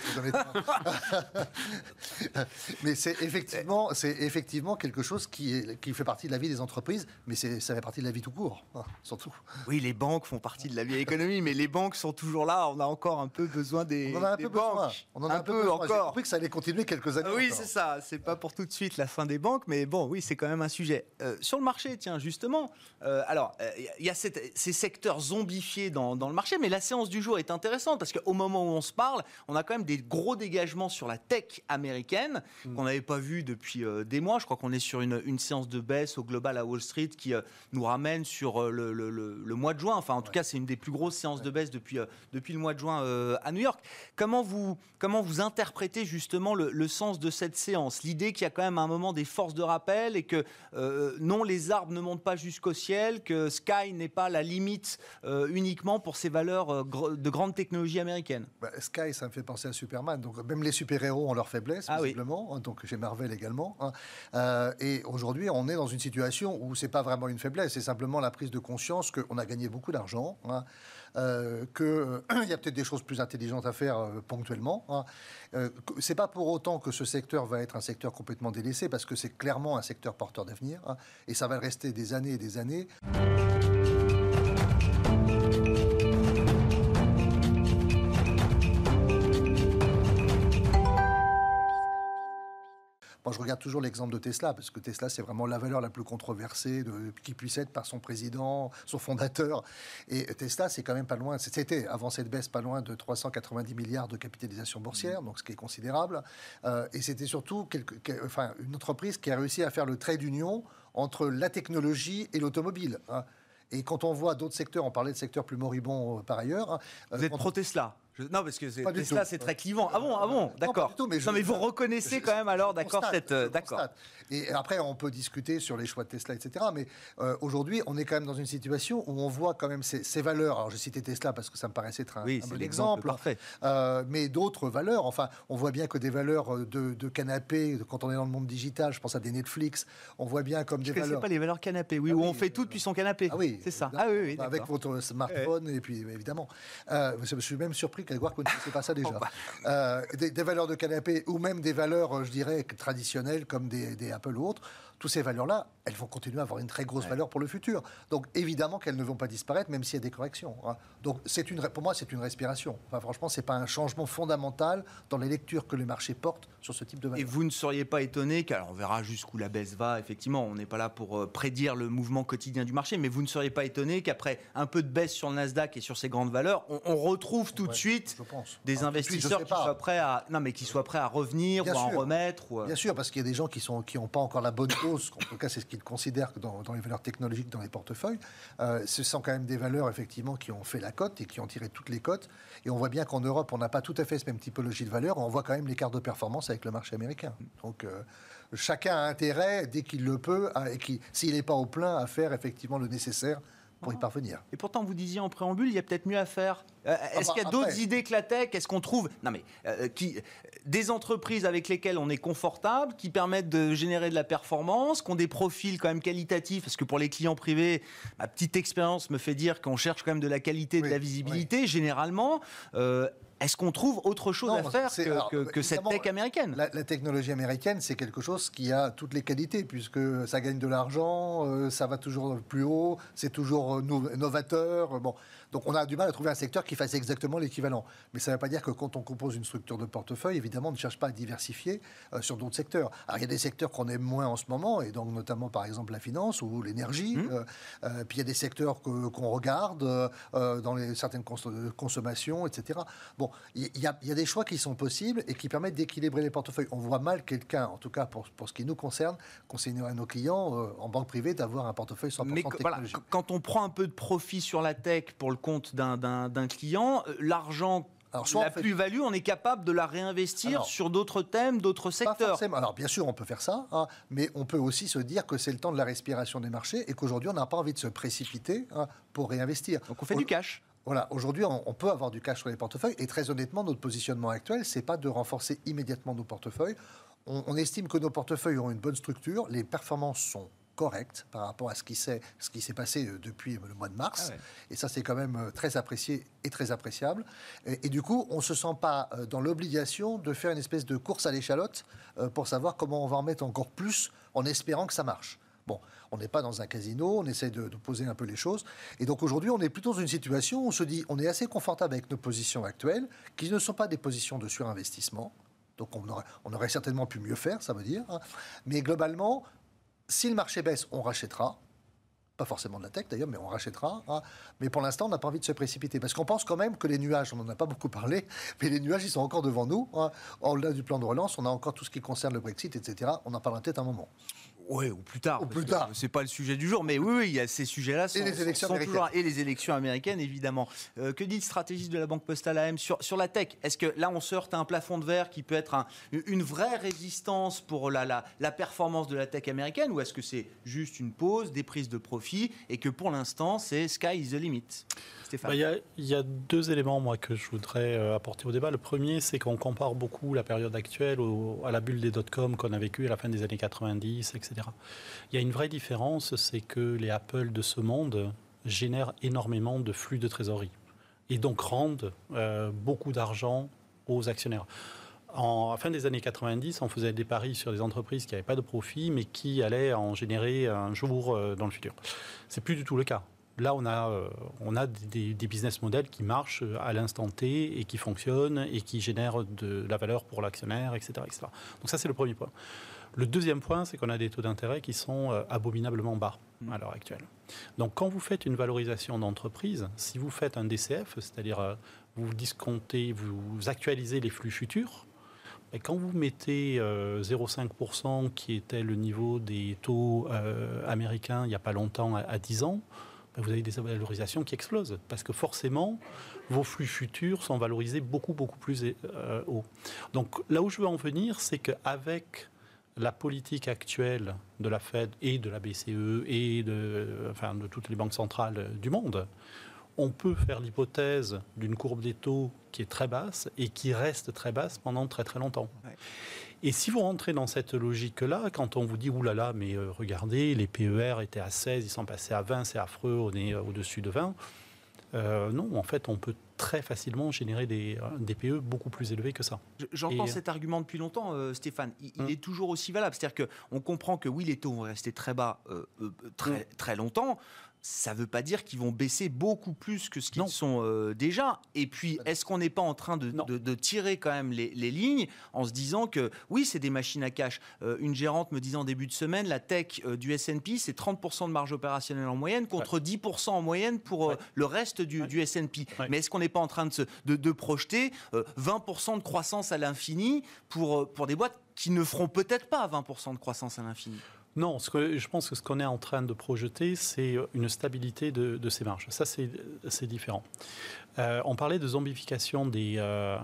mais c'est effectivement, effectivement quelque chose qui, est, qui fait partie de la vie des entreprises, mais ça fait partie de la vie tout court, hein, surtout. Oui, les banques font partie de la vie de l'économie, mais les banques sont toujours là. On a encore un peu besoin des, on en a un peu banques. Besoin. On en a un, peu, encore. J'ai compris que ça allait continuer quelques années. Oui, c'est ça. C'est pas pour tout de suite la fin des banques, mais bon, oui, c'est quand même un sujet. Euh, sur le marché, tiens, justement, euh, alors, il euh, y a ces secteurs zombifiés dans, dans, le marché, mais la séance du jour est intéressante parce qu'au moment où on se parle, on a quand même des gros dégagements sur la tech américaine mm. qu'on n'avait pas vu depuis des mois. Je crois qu'on est sur une, une, séance de baisse au global à Wall Street qui nous ramène sur le, le, le, mois de juin. Enfin, en tout cas, c'est une des plus grosses séances de baisse depuis, depuis le mois de juin à New York. Comment vous, comment vous interprétez justement le, sens de cette séance? L'idée qu'il y a quand même un moment des forces de rappel et que euh, non, les arbres ne montent pas jusqu'au ciel, que Sky n'est pas la limite euh, uniquement pour ces valeurs euh, de grande technologie américaine. Bah, Sky, ça me fait penser à Superman. Donc même les super-héros ont leur faiblesse, ah visiblement. Hein, donc chez Marvel également. Hein. et aujourd'hui, on est dans une situation où c'est pas vraiment une faiblesse, c'est simplement la prise de conscience qu'on a gagné beaucoup d'argent. Hein, euh, qu'il euh, y a peut-être des choses plus intelligentes à faire euh, ponctuellement. Hein. c'est pas pour autant que ce secteur va être un secteur complètement délaissé, parce que c'est clairement un secteur porteur d'avenir, hein, et ça va rester des années et des années. Moi, je regarde toujours l'exemple de Tesla, parce que Tesla, c'est vraiment la valeur la plus controversée de, qui puisse être par son président, son fondateur. Et Tesla, c'est quand même pas loin, c'était avant cette baisse, pas loin de 390 milliards de capitalisation boursière, donc ce qui est considérable. Euh, et c'était surtout enfin, une entreprise qui a réussi à faire le trait d'union entre la technologie et l'automobile. Hein. Et quand on voit d'autres secteurs, on parlait de secteurs plus moribonds euh, par ailleurs. Hein, Vous êtes pro-Tesla non, parce que Tesla, c'est très clivant. Ah bon, ah bon, d'accord. Non, mais, mais, vous reconnaissez quand même alors, d'accord, cette, euh, d'accord. Et après, on peut discuter sur les choix de Tesla, etc. Mais euh, aujourd'hui, on est quand même dans une situation où on voit quand même ces, valeurs. Alors, j'ai cité Tesla parce que ça me paraissait être un, oui, bon exemple. Parfait. Euh, mais d'autres valeurs. Enfin, on voit bien que des valeurs de, canapé, quand on est dans le monde digital, je pense à des Netflix, on voit bien comme des valeurs. Je ne pas les valeurs canapé, oui, ah où on fait tout depuis son canapé. Ah oui, c'est ça. Ah oui, oui Avec votre smartphone, et puis évidemment. je suis même surpris Grégoire ne pas ça déjà. Bah. Euh, des, valeurs de canapé ou même des valeurs, je dirais, traditionnelles comme des, des Apple ou autres, toutes ces valeurs-là, elles vont continuer à avoir une très grosse valeur pour le futur. Donc évidemment qu'elles ne vont pas disparaître, même s'il y a des corrections. Hein. Donc c'est une, pour moi, c'est une respiration. Enfin, franchement, c'est pas un changement fondamental dans les lectures que le marché porte sur ce type de valeur. Et vous ne seriez pas étonné, car on verra jusqu'où la baisse va. Effectivement, on n'est pas là pour euh, prédire le mouvement quotidien du marché, mais vous ne seriez pas étonné qu'après un peu de baisse sur le Nasdaq et sur ces grandes valeurs, on, retrouve tout de suite des ah, investisseurs qui soient prêts à non mais qui soient prêts à revenir ou à en remettre. Ou... Bien sûr, parce qu'il y a des gens qui sont qui n'ont pas encore la bonne dose. en tout cas, c'est ce qu'ils considèrent dans, dans, les valeurs technologiques dans les portefeuilles. Euh, ce sont quand même des valeurs effectivement qui ont fait la cote et qui ont tiré toutes les cotes. Et on voit bien qu'en Europe, on n'a pas tout à fait cette même typologie de valeurs. On voit quand même l'écart de performance avec le marché américain. Donc euh, chacun a intérêt, dès qu'il le peut, et s'il n'est pas au plein, à faire effectivement le nécessaire pour y parvenir. Et pourtant, vous disiez en préambule, il y a peut-être mieux à faire. Euh, ah est-ce bah, qu'il y a d'autres idées que la tech? Est-ce qu'on trouve non mais euh, qui des entreprises avec lesquelles on est confortable, qui permettent de générer de la performance, qui ont des profils quand même qualitatifs? Parce que pour les clients privés, ma petite expérience me fait dire qu'on cherche quand même de la qualité, de la visibilité généralement. Euh, est-ce qu'on trouve autre chose à faire que, cette tech américaine? la, technologie américaine, c'est quelque chose qui a toutes les qualités, puisque ça gagne de l'argent, euh, ça va toujours plus haut, c'est toujours euh, novateur. Bon, donc on a du mal à trouver un secteur qui fasse exactement l'équivalent. Mais ça ne veut pas dire que quand on compose une structure de portefeuille, évidemment, on ne cherche pas à diversifier euh, sur d'autres secteurs. Alors il y a des secteurs qu'on aime moins en ce moment, et donc notamment par exemple la finance ou l'énergie. Mmh. Euh, euh, puis il y a des secteurs qu'on regarde dans les, certaines consommations, etc. Bon, il y, a, des choix qui sont possibles et qui permettent d'équilibrer les portefeuilles. On voit mal quelqu'un, en tout cas pour, pour, ce qui nous concerne, conseiller à nos clients en banque privée d'avoir un portefeuille 100% Mais technologique. quand on prend un peu de profit sur la tech pour le compte d'un client, euh, l'argent la plus-value, on est capable de la réinvestir sur d'autres thèmes, d'autres secteurs. Alors bien sûr, on peut faire ça, hein, mais on peut aussi se dire que c'est le temps de la respiration des marchés et qu'aujourd'hui, on n'a pas envie de se précipiter hein, pour réinvestir. Donc on fait du cash. Voilà, aujourd'hui, on, peut avoir du cash sur les portefeuilles et très honnêtement, notre positionnement actuel, c'est pas de renforcer immédiatement nos portefeuilles on, estime que nos portefeuilles ont une bonne structure, les performances sont correctes par rapport à ce qui s'est, ce qui s'est passé euh, depuis le mois de mars. Ah et ça, c'est quand même euh, très apprécié et très appréciable. Et, du coup, on ne se sent pas euh, dans l'obligation de faire une espèce de course à l'échalote pour savoir comment on va en mettre encore plus en espérant que ça marche. Bon, on n'est pas dans un casino, on essaie de, poser un peu les choses. Et donc aujourd'hui, on est plutôt dans une situation où on se dit, on est assez confortable avec nos positions actuelles, qui ne sont pas des positions de surinvestissement. Donc on aurait, on aurait certainement pu mieux faire, ça veut dire. Hein. Mais globalement, si le marché baisse, on rachètera. Pas forcément de la tech d'ailleurs, mais on rachètera. Hein. Mais pour l'instant, on n'a pas envie de se précipiter. Parce qu'on pense quand même que les nuages, on n'en a pas beaucoup parlé, mais les nuages, ils sont encore devant nous. Hein. Au-delà du plan de relance, on a encore tout ce qui concerne le Brexit, etc. On en parlera peut-être un moment. Oui, ou plus tard. Ou plus tard. C'est pas le sujet du jour, mais oui, oui il y a ces sujets-là. Et les élections américaines. et les élections américaines, évidemment. Euh, que dit le stratégiste de la Banque Postale AM sur, sur la tech? Est-ce que là, on à un plafond de verre qui peut être une vraie résistance pour la, la, la, performance de la tech américaine ou est-ce que c'est juste une pause, des prises de profit et que pour l'instant, c'est sky is the limit? Bah, il y, a deux éléments moi que je voudrais euh, apporter au débat. Le premier, c'est qu'on compare beaucoup la période actuelle à la bulle des dot-com qu'on a vécue à la fin des années 90, etc. Il y a une vraie différence, c'est que les Apple de ce monde génèrent énormément de flux de trésorerie et donc rendent euh, beaucoup d'argent aux actionnaires. En la fin des années 90, on faisait des paris sur des entreprises qui n'avaient pas de profit, mais qui allaient en générer un jour euh, dans le futur. C'est plus du tout le cas. Là, on a, euh, des, business models qui marchent à l'instant T et qui fonctionnent et qui génèrent de la valeur pour l'actionnaire, etc., etc. Donc ça, c'est le premier point. Le deuxième point, c'est qu'on a des taux d'intérêt qui sont euh, abominablement bas mmh. à l'heure actuelle. Donc quand vous faites une valorisation d'entreprise, si vous faites un DCF, c'est-à-dire vous discontez, vous actualisez les flux futurs, et quand vous mettez 0,5% qui était le niveau des taux américains il n'y a pas longtemps à 10 ans, ben, vous avez des valorisations qui explosent. Parce que forcément, vos flux futurs sont valorisés beaucoup, beaucoup plus euh, haut. Donc là où je veux en venir, c'est qu'avec la politique actuelle de la Fed et de la BCE et de, enfin, de toutes les banques centrales du monde, on peut faire l'hypothèse d'une courbe des taux qui est très basse et qui reste très basse pendant très très longtemps. Et si vous rentrez dans cette logique-là, quand on vous dit, oulala, là là, mais euh, regardez, les PER étaient à 16, ils sont passés à 20, c'est affreux, on est euh, au-dessus de 20. Euh, non, en fait, on peut très facilement générer des, des PE beaucoup plus élevés que ça. J'entends cet argument depuis longtemps, Stéphane. Il, hum. est toujours aussi valable. C'est-à-dire qu'on comprend que oui, les taux vont rester très bas très, hum. très longtemps ça ne veut pas dire qu'ils vont baisser beaucoup plus que ce qu'ils sont euh, déjà. Et puis, est-ce qu'on n'est pas en train de, tirer quand même les, lignes en se disant que oui, c'est des machines à cash. Euh, une gérante me disait en début de semaine, la tech euh, du S&P, c'est 30% de marge opérationnelle en moyenne contre 10% en moyenne pour le reste du, du S&P. Mais est-ce qu'on n'est pas en train de, de projeter 20% de croissance à l'infini pour, pour des boîtes qui ne feront peut-être pas 20% de croissance à l'infini? Non, je pense que ce qu'on est en train de projeter, c'est une stabilité de, ces marges. Ça, c'est différent. Euh, on parlait de zombification des, euh,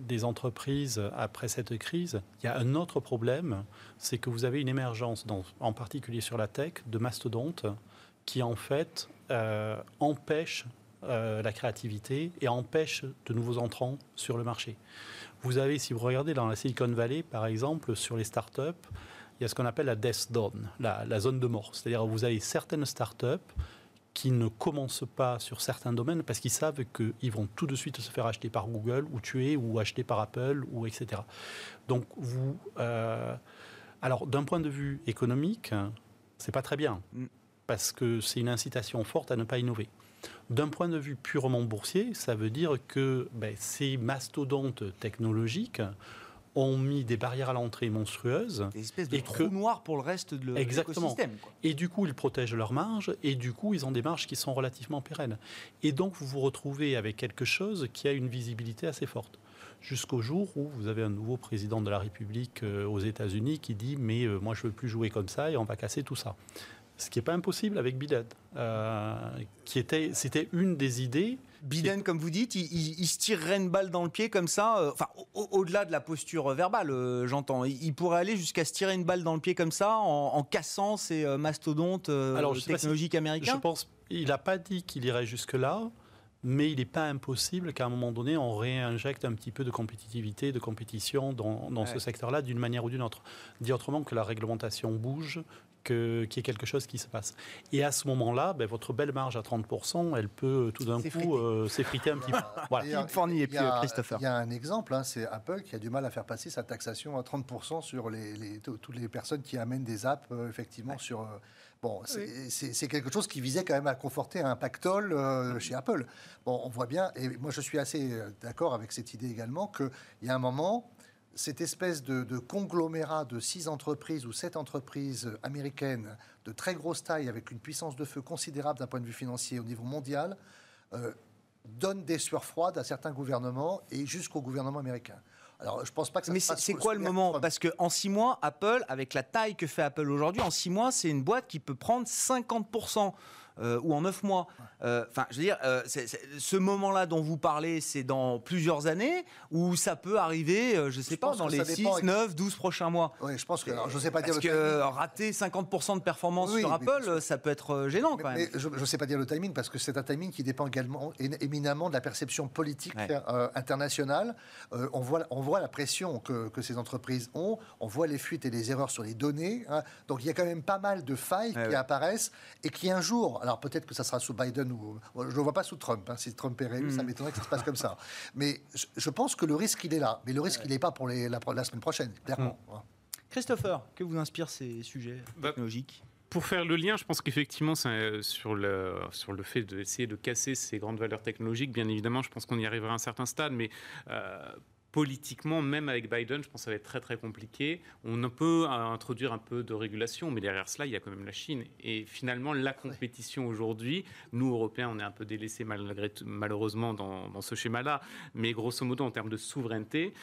des entreprises après cette crise. Il y a un autre problème, c'est que vous avez une émergence, en particulier sur la tech, de mastodontes qui, en fait, euh, empêchent la créativité et empêchent de nouveaux entrants sur le marché. Vous avez, si vous regardez dans la Silicon Valley, par exemple, sur les startups, il y a ce qu'on appelle la death zone, la, zone de mort. C'est-à-dire que vous avez certaines startups qui ne commencent pas sur certains domaines parce qu'ils savent qu'ils vont tout de suite se faire acheter par Google ou tuer ou acheter par Apple ou etc. Donc vous, euh, alors d'un point de vue économique, c'est pas très bien mm. parce que c'est une incitation forte à ne pas innover. D'un point de vue purement boursier, ça veut dire que ben, ces mastodontes technologiques ont mis des barrières à l'entrée monstrueuses. Des espèces de trous noirs pour le reste de l'écosystème. Et du coup, ils protègent leurs marges, et du coup, ils ont des marges qui sont relativement pérennes. Et donc, vous vous retrouvez avec quelque chose qui a une visibilité assez forte. Jusqu'au jour où vous avez un nouveau président de la République euh, aux États-Unis qui dit Mais euh, moi, je ne veux plus jouer comme ça, et on va casser tout ça. Ce qui n'est pas impossible avec Biden, euh, qui était, c'était une des idées Biden, comme vous dites, il, se tirerait une balle dans le pied comme ça, euh, enfin, au-delà de la posture verbale, euh, j'entends. Il, pourrait aller jusqu'à se tirer une balle dans le pied comme ça, en, cassant ces mastodontes technologiques américains Je pense, il n'a pas dit qu'il irait jusque-là, mais il n'est pas impossible qu'à un moment donné, on réinjecte un petit peu de compétitivité, de compétition dans, dans ce secteur-là d'une manière ou d'une autre. Dit autrement que la réglementation bouge, qu'il y ait quelque chose qui se passe. Et à ce moment-là, ben, votre belle marge à 30%, elle peut tout d'un coup euh, s'effriter un petit peu. Voilà. Il, et puis Christopher. Il y a un exemple, hein, c'est Apple qui a du mal à faire passer sa taxation à 30% sur les, toutes les personnes qui amènent des apps, euh, effectivement, sur... Euh, bon, c'est quelque chose qui visait quand même à conforter un pactole chez Apple. Bon, on voit bien, et moi je suis assez d'accord avec cette idée également, qu'il y a un moment, cette espèce de, conglomérat de six entreprises ou sept entreprises américaines de très grosse taille avec une puissance de feu considérable d'un point de vue financier au niveau mondial euh, donne des sueurs froides à certains gouvernements et jusqu'au gouvernement américain. Alors, je pense pas que ça Mais c'est quoi le moment Parce qu'en six mois, Apple, avec la taille que fait Apple aujourd'hui, en six mois, c'est une boîte qui peut prendre 50%. Euh, ou en neuf mois. Euh, enfin, je veux dire, euh, ce moment-là dont vous parlez, c'est dans plusieurs années ou ça peut arriver, je ne sais pas, dans les 6, 9, 12 prochains mois Oui, je pense que. je sais pas dire Parce que rater 50% de performance sur Apple, ça peut être gênant quand même. je ne sais pas dire le timing parce que c'est un timing qui dépend également éminemment de la perception politique internationale. on, voit, on voit la pression que, que, ces entreprises ont, on voit les fuites et les erreurs sur les données. Hein. Donc il y a quand même pas mal de failles qui apparaissent et qui un jour, alors peut-être que ça sera sous Biden ou. Je ne le vois pas sous Trump. Hein. Si Trump est réélu, ça hmm. m'étonnerait que ça se passe comme ça. Mais je, pense que le risque, il est là. Mais le risque, il n'est pas pour les, la, semaine prochaine, clairement. Hmm. Christopher, que vous inspirent ces sujets bah, technologiques? pour faire le lien, je pense qu'effectivement, sur le, sur le fait d'essayer de casser ces grandes valeurs technologiques, bien évidemment, je pense qu'on y arrivera à un certain stade, mais euh, politiquement, même avec Biden, je pense que ça va être très très compliqué. On peut introduire un peu de régulation, mais derrière cela, il y a quand même la Chine. Et finalement, la compétition aujourd'hui, nous, Européens, on est un peu délaissés malgré, malheureusement dans, dans ce schéma-là. Mais grosso modo, en termes de souveraineté,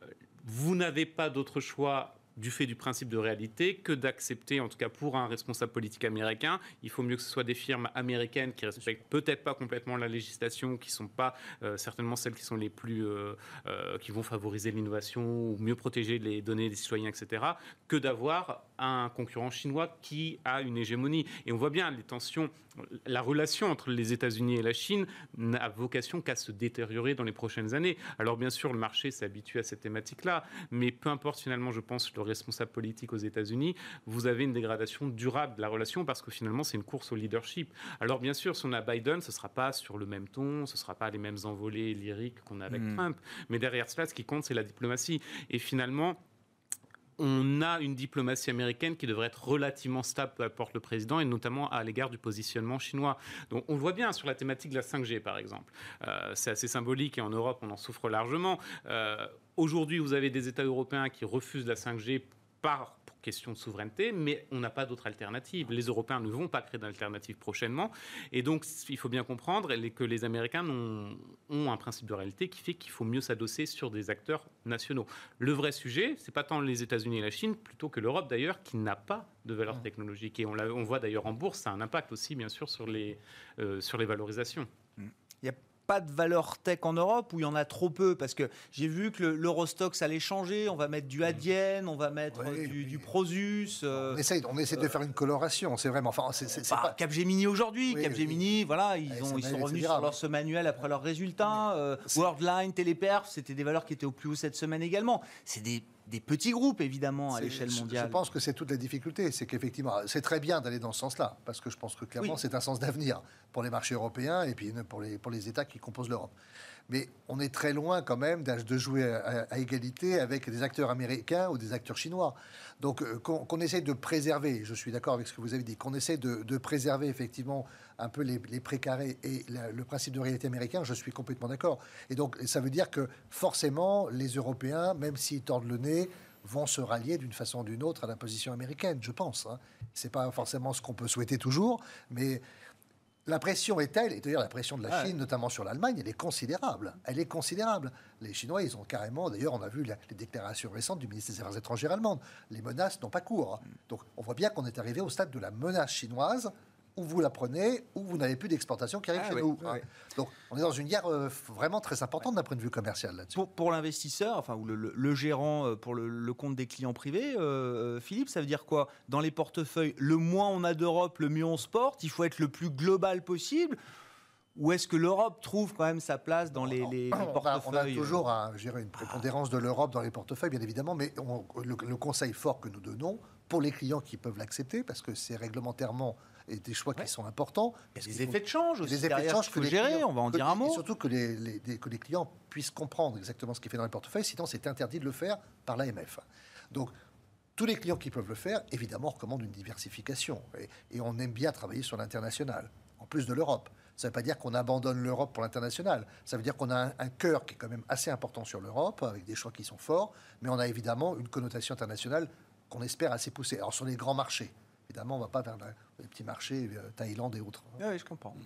euh, vous n'avez pas d'autre choix du fait du principe de réalité que d'accepter, en tout cas pour un responsable politique américain, il faut mieux que ce soit des firmes américaines qui respectent peut-être pas complètement la législation, qui sont pas euh, certainement celles qui sont les plus, euh, euh, qui vont favoriser l'innovation ou mieux protéger les données des citoyens, etc., que d'avoir un concurrent chinois qui a une hégémonie. Et on voit bien les tensions, la relation entre les États-Unis et la Chine n'a vocation qu'à se détériorer dans les prochaines années. Alors bien sûr, le marché s'est habitué à cette thématique-là, mais peu importe finalement, je pense, responsable politique aux États-Unis, vous avez une dégradation durable de la relation parce que finalement, c'est une course au leadership. Alors bien sûr, si on a Biden, ce ne sera pas sur le même ton, ce ne sera pas les mêmes envolées lyriques qu'on a avec hmm. Trump, mais derrière cela, ce qui compte, c'est la diplomatie. Et finalement, on a une diplomatie américaine qui devrait être relativement stable, peu importe le président, et notamment à l'égard du positionnement chinois. Donc on le voit bien sur la thématique de la 5G, par exemple. Euh, c'est assez symbolique, et en Europe, on en souffre largement. Euh, aujourd'hui, vous avez des États européens qui refusent la 5G par question de souveraineté, mais on n'a pas d'autre alternative. Les Européens ne vont pas créer d'alternative prochainement. Et donc, il faut bien comprendre que les Américains ont, ont un principe de réalité qui fait qu'il faut mieux s'adosser sur des acteurs nationaux. Le vrai sujet, c'est pas tant les États-Unis et la Chine, plutôt que l'Europe d'ailleurs, qui n'a pas de valeur mmh. technologique. Et on, on voit d'ailleurs en bourse, ça a un impact aussi, bien sûr, sur les, euh, sur les valorisations. Mmh. Pas de valeur tech en Europe ou il y en a trop peu Parce que j'ai vu que l'Eurostox allait changer. On va mettre du Adyen, on va mettre du, Prosus. Euh, on essaie, on essaie de faire une coloration. C'est vraiment. Enfin, c'est bah, pas... Capgemini aujourd'hui. Capgemini, voilà, ils, ont, ils sont revenus sur leur manuel après leurs résultats. Euh, Worldline, Téléperf, c'était des valeurs qui étaient au plus haut cette semaine également. C'est des des petits groupes, évidemment, à l'échelle mondiale. Je pense que c'est toute la difficulté. C'est qu'effectivement, c'est très bien d'aller dans ce sens-là, parce que je pense que clairement, c'est un sens d'avenir pour les marchés européens et puis pour les, pour les États qui composent l'Europe mais on est très loin quand même de jouer à, égalité avec des acteurs américains ou des acteurs chinois. Donc euh, qu'on essaie de préserver, je suis d'accord avec ce que vous avez dit, qu'on essaie de, préserver effectivement un peu les, précarés et le principe de réalité américain, je suis complètement d'accord. Et donc ça veut dire que forcément les Européens, même s'ils tordent le nez, vont se rallier d'une façon ou d'une autre à la position américaine, je pense. Hein. C'est pas forcément ce qu'on peut souhaiter toujours, mais la pression est telle, et d'ailleurs la pression de la Chine, notamment sur l'Allemagne, elle est considérable. Elle est considérable. Les Chinois, ils ont carrément, d'ailleurs, on a vu les déclarations récentes du ministre des Affaires étrangères allemande. Les menaces n'ont pas cours. Mm. Donc on voit bien qu'on est arrivé au stade de la menace chinoise ou vous la prenez, ou vous n'avez plus d'exportation qui arrive ah chez nous. Hein. Donc, on est dans une guerre euh, vraiment très importante d'un point de vue commercial là-dessus. Pour, l'investisseur, enfin, ou le, gérant euh, pour le, compte des clients privés, euh, Philippe, ça veut dire quoi? Dans les portefeuilles, le moins on a d'Europe, le mieux on se porte. Il faut être le plus global possible? Ou est-ce que l'Europe trouve quand même sa place dans les, les, les on, a, portefeuilles on a toujours un, une prépondérance de l'Europe dans les portefeuilles, bien évidemment, mais on- le, le conseil fort que nous donnons pour les clients qui peuvent l'accepter, parce que c'est réglementairement et des choix Ouais. qui sont importants. Parce faut- effets de change aussi. des effets de change que faut les gérer, clients- on va en que- dire un et mot. surtout que les, les- que les clients puissent comprendre exactement ce qui est fait dans les portefeuilles, sinon c'est interdit de le faire par l'AMF. Donc, tous les clients qui peuvent le faire, évidemment, recommandent une diversification. Et, et on aime bien travailler sur l'international, en plus de l'Europe. Ça ne veut pas dire qu'on abandonne l'Europe pour l'international. Ça veut dire qu'on a un, un cœur qui est quand même assez important sur l'Europe, avec des choix qui sont forts, mais on a évidemment une connotation internationale qu'on espère assez poussée. Alors sur les grands marchés, évidemment, on ne va pas vers la- les petits marchés, euh, Thaïlande et autres. Oui, oui, je comprends.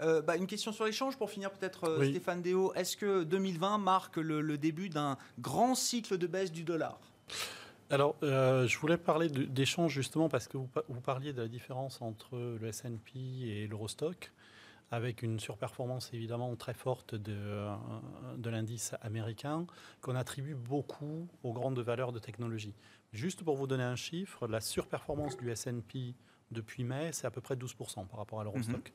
Euh, bah, une question sur l'échange pour finir peut-être euh, Oui. Stéphane Déo. Est-ce que 2020 marque le, le début d'un grand cycle de baisse du dollar? Alors, euh, je voulais parler d'échange justement parce que vous, pa- vous parliez de la différence entre le S&P et l'Eurostock, avec une surperformance évidemment très forte de, de l'indice américain qu'on attribue beaucoup aux grandes valeurs de technologie. Juste pour vous donner un chiffre, la surperformance du S&P depuis mai, c'est à peu près 12% par rapport à l'Eurostock.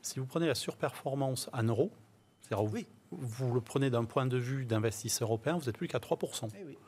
Si vous prenez la surperformance en euros, c'est-à-dire vous, Oui. vous le prenez d'un point de vue d'investisseur européen, vous n'êtes plus qu'à 3%. Eh oui.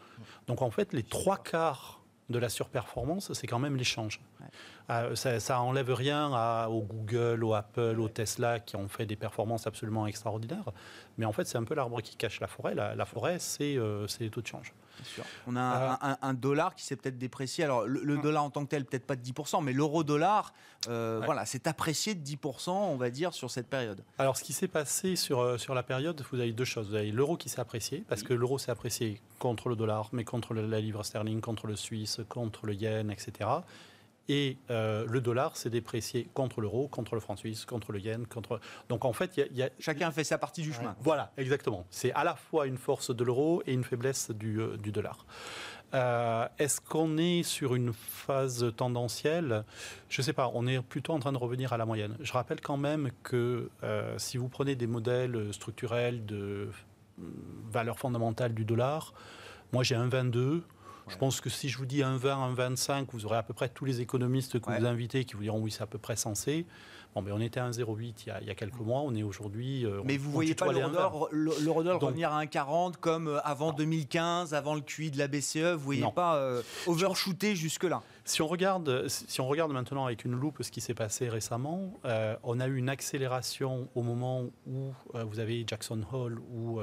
Donc en fait, les trois quarts de la surperformance, c'est quand même l'échange. Ouais. Euh, ça, ça enlève rien à, au Google, au Apple, au Tesla qui ont fait des performances absolument extraordinaires. Mais en fait, c'est un peu l'arbre qui cache la forêt. La, la forêt, c'est euh, c'est les taux de change. Sûr. On a un, un- un dollar qui s'est peut-être déprécié. Alors, le, le dollar en tant que tel, peut-être pas de 10%, mais l'euro-dollar, euh, Ouais. voilà, s'est apprécié de 10%, on va dire, sur cette période. Alors, ce qui s'est passé sur, euh, sur la période, vous avez deux choses. Vous avez l'euro qui s'est apprécié, parce que l'euro s'est apprécié contre le dollar, mais contre la livre sterling, contre le suisse, contre le yen, etc. Et euh, le dollar s'est déprécié contre l'euro, contre le franc suisse, contre le yen, contre... Donc en fait, il y a- il y a, Chacun fait sa partie du chemin. Voilà, exactement. C'est à la fois une force de l'euro et une faiblesse du, euh, du dollar. Euh, Est-ce qu'on est sur une phase tendancielle? Je ne sais pas, on est plutôt en train de revenir à la moyenne. Je rappelle quand même que euh, si vous prenez des modèles structurels de euh, valeur fondamentale du dollar, moi j'ai un 22. Je pense que si je vous dis un 20, un 25, vous aurez à peu près tous les économistes que vous invitez qui vous diront oui, c'est à peu près sensé. Bon, mais on était à 1,08 il, y a- il y a quelques mois, on est aujourd'hui. euh, Mais on- vous on voyez pas tutoie les 1,20. l'euro-dollar revenir à 1,40 comme euh, avant 2015, avant le QI de la BCE Vous voyez Non. pas euh, overshooter jusque-là? Si on, regarde, si on regarde maintenant avec une loupe ce qui s'est passé récemment, euh, on a eu une accélération au moment où euh, vous avez Jackson Hole, où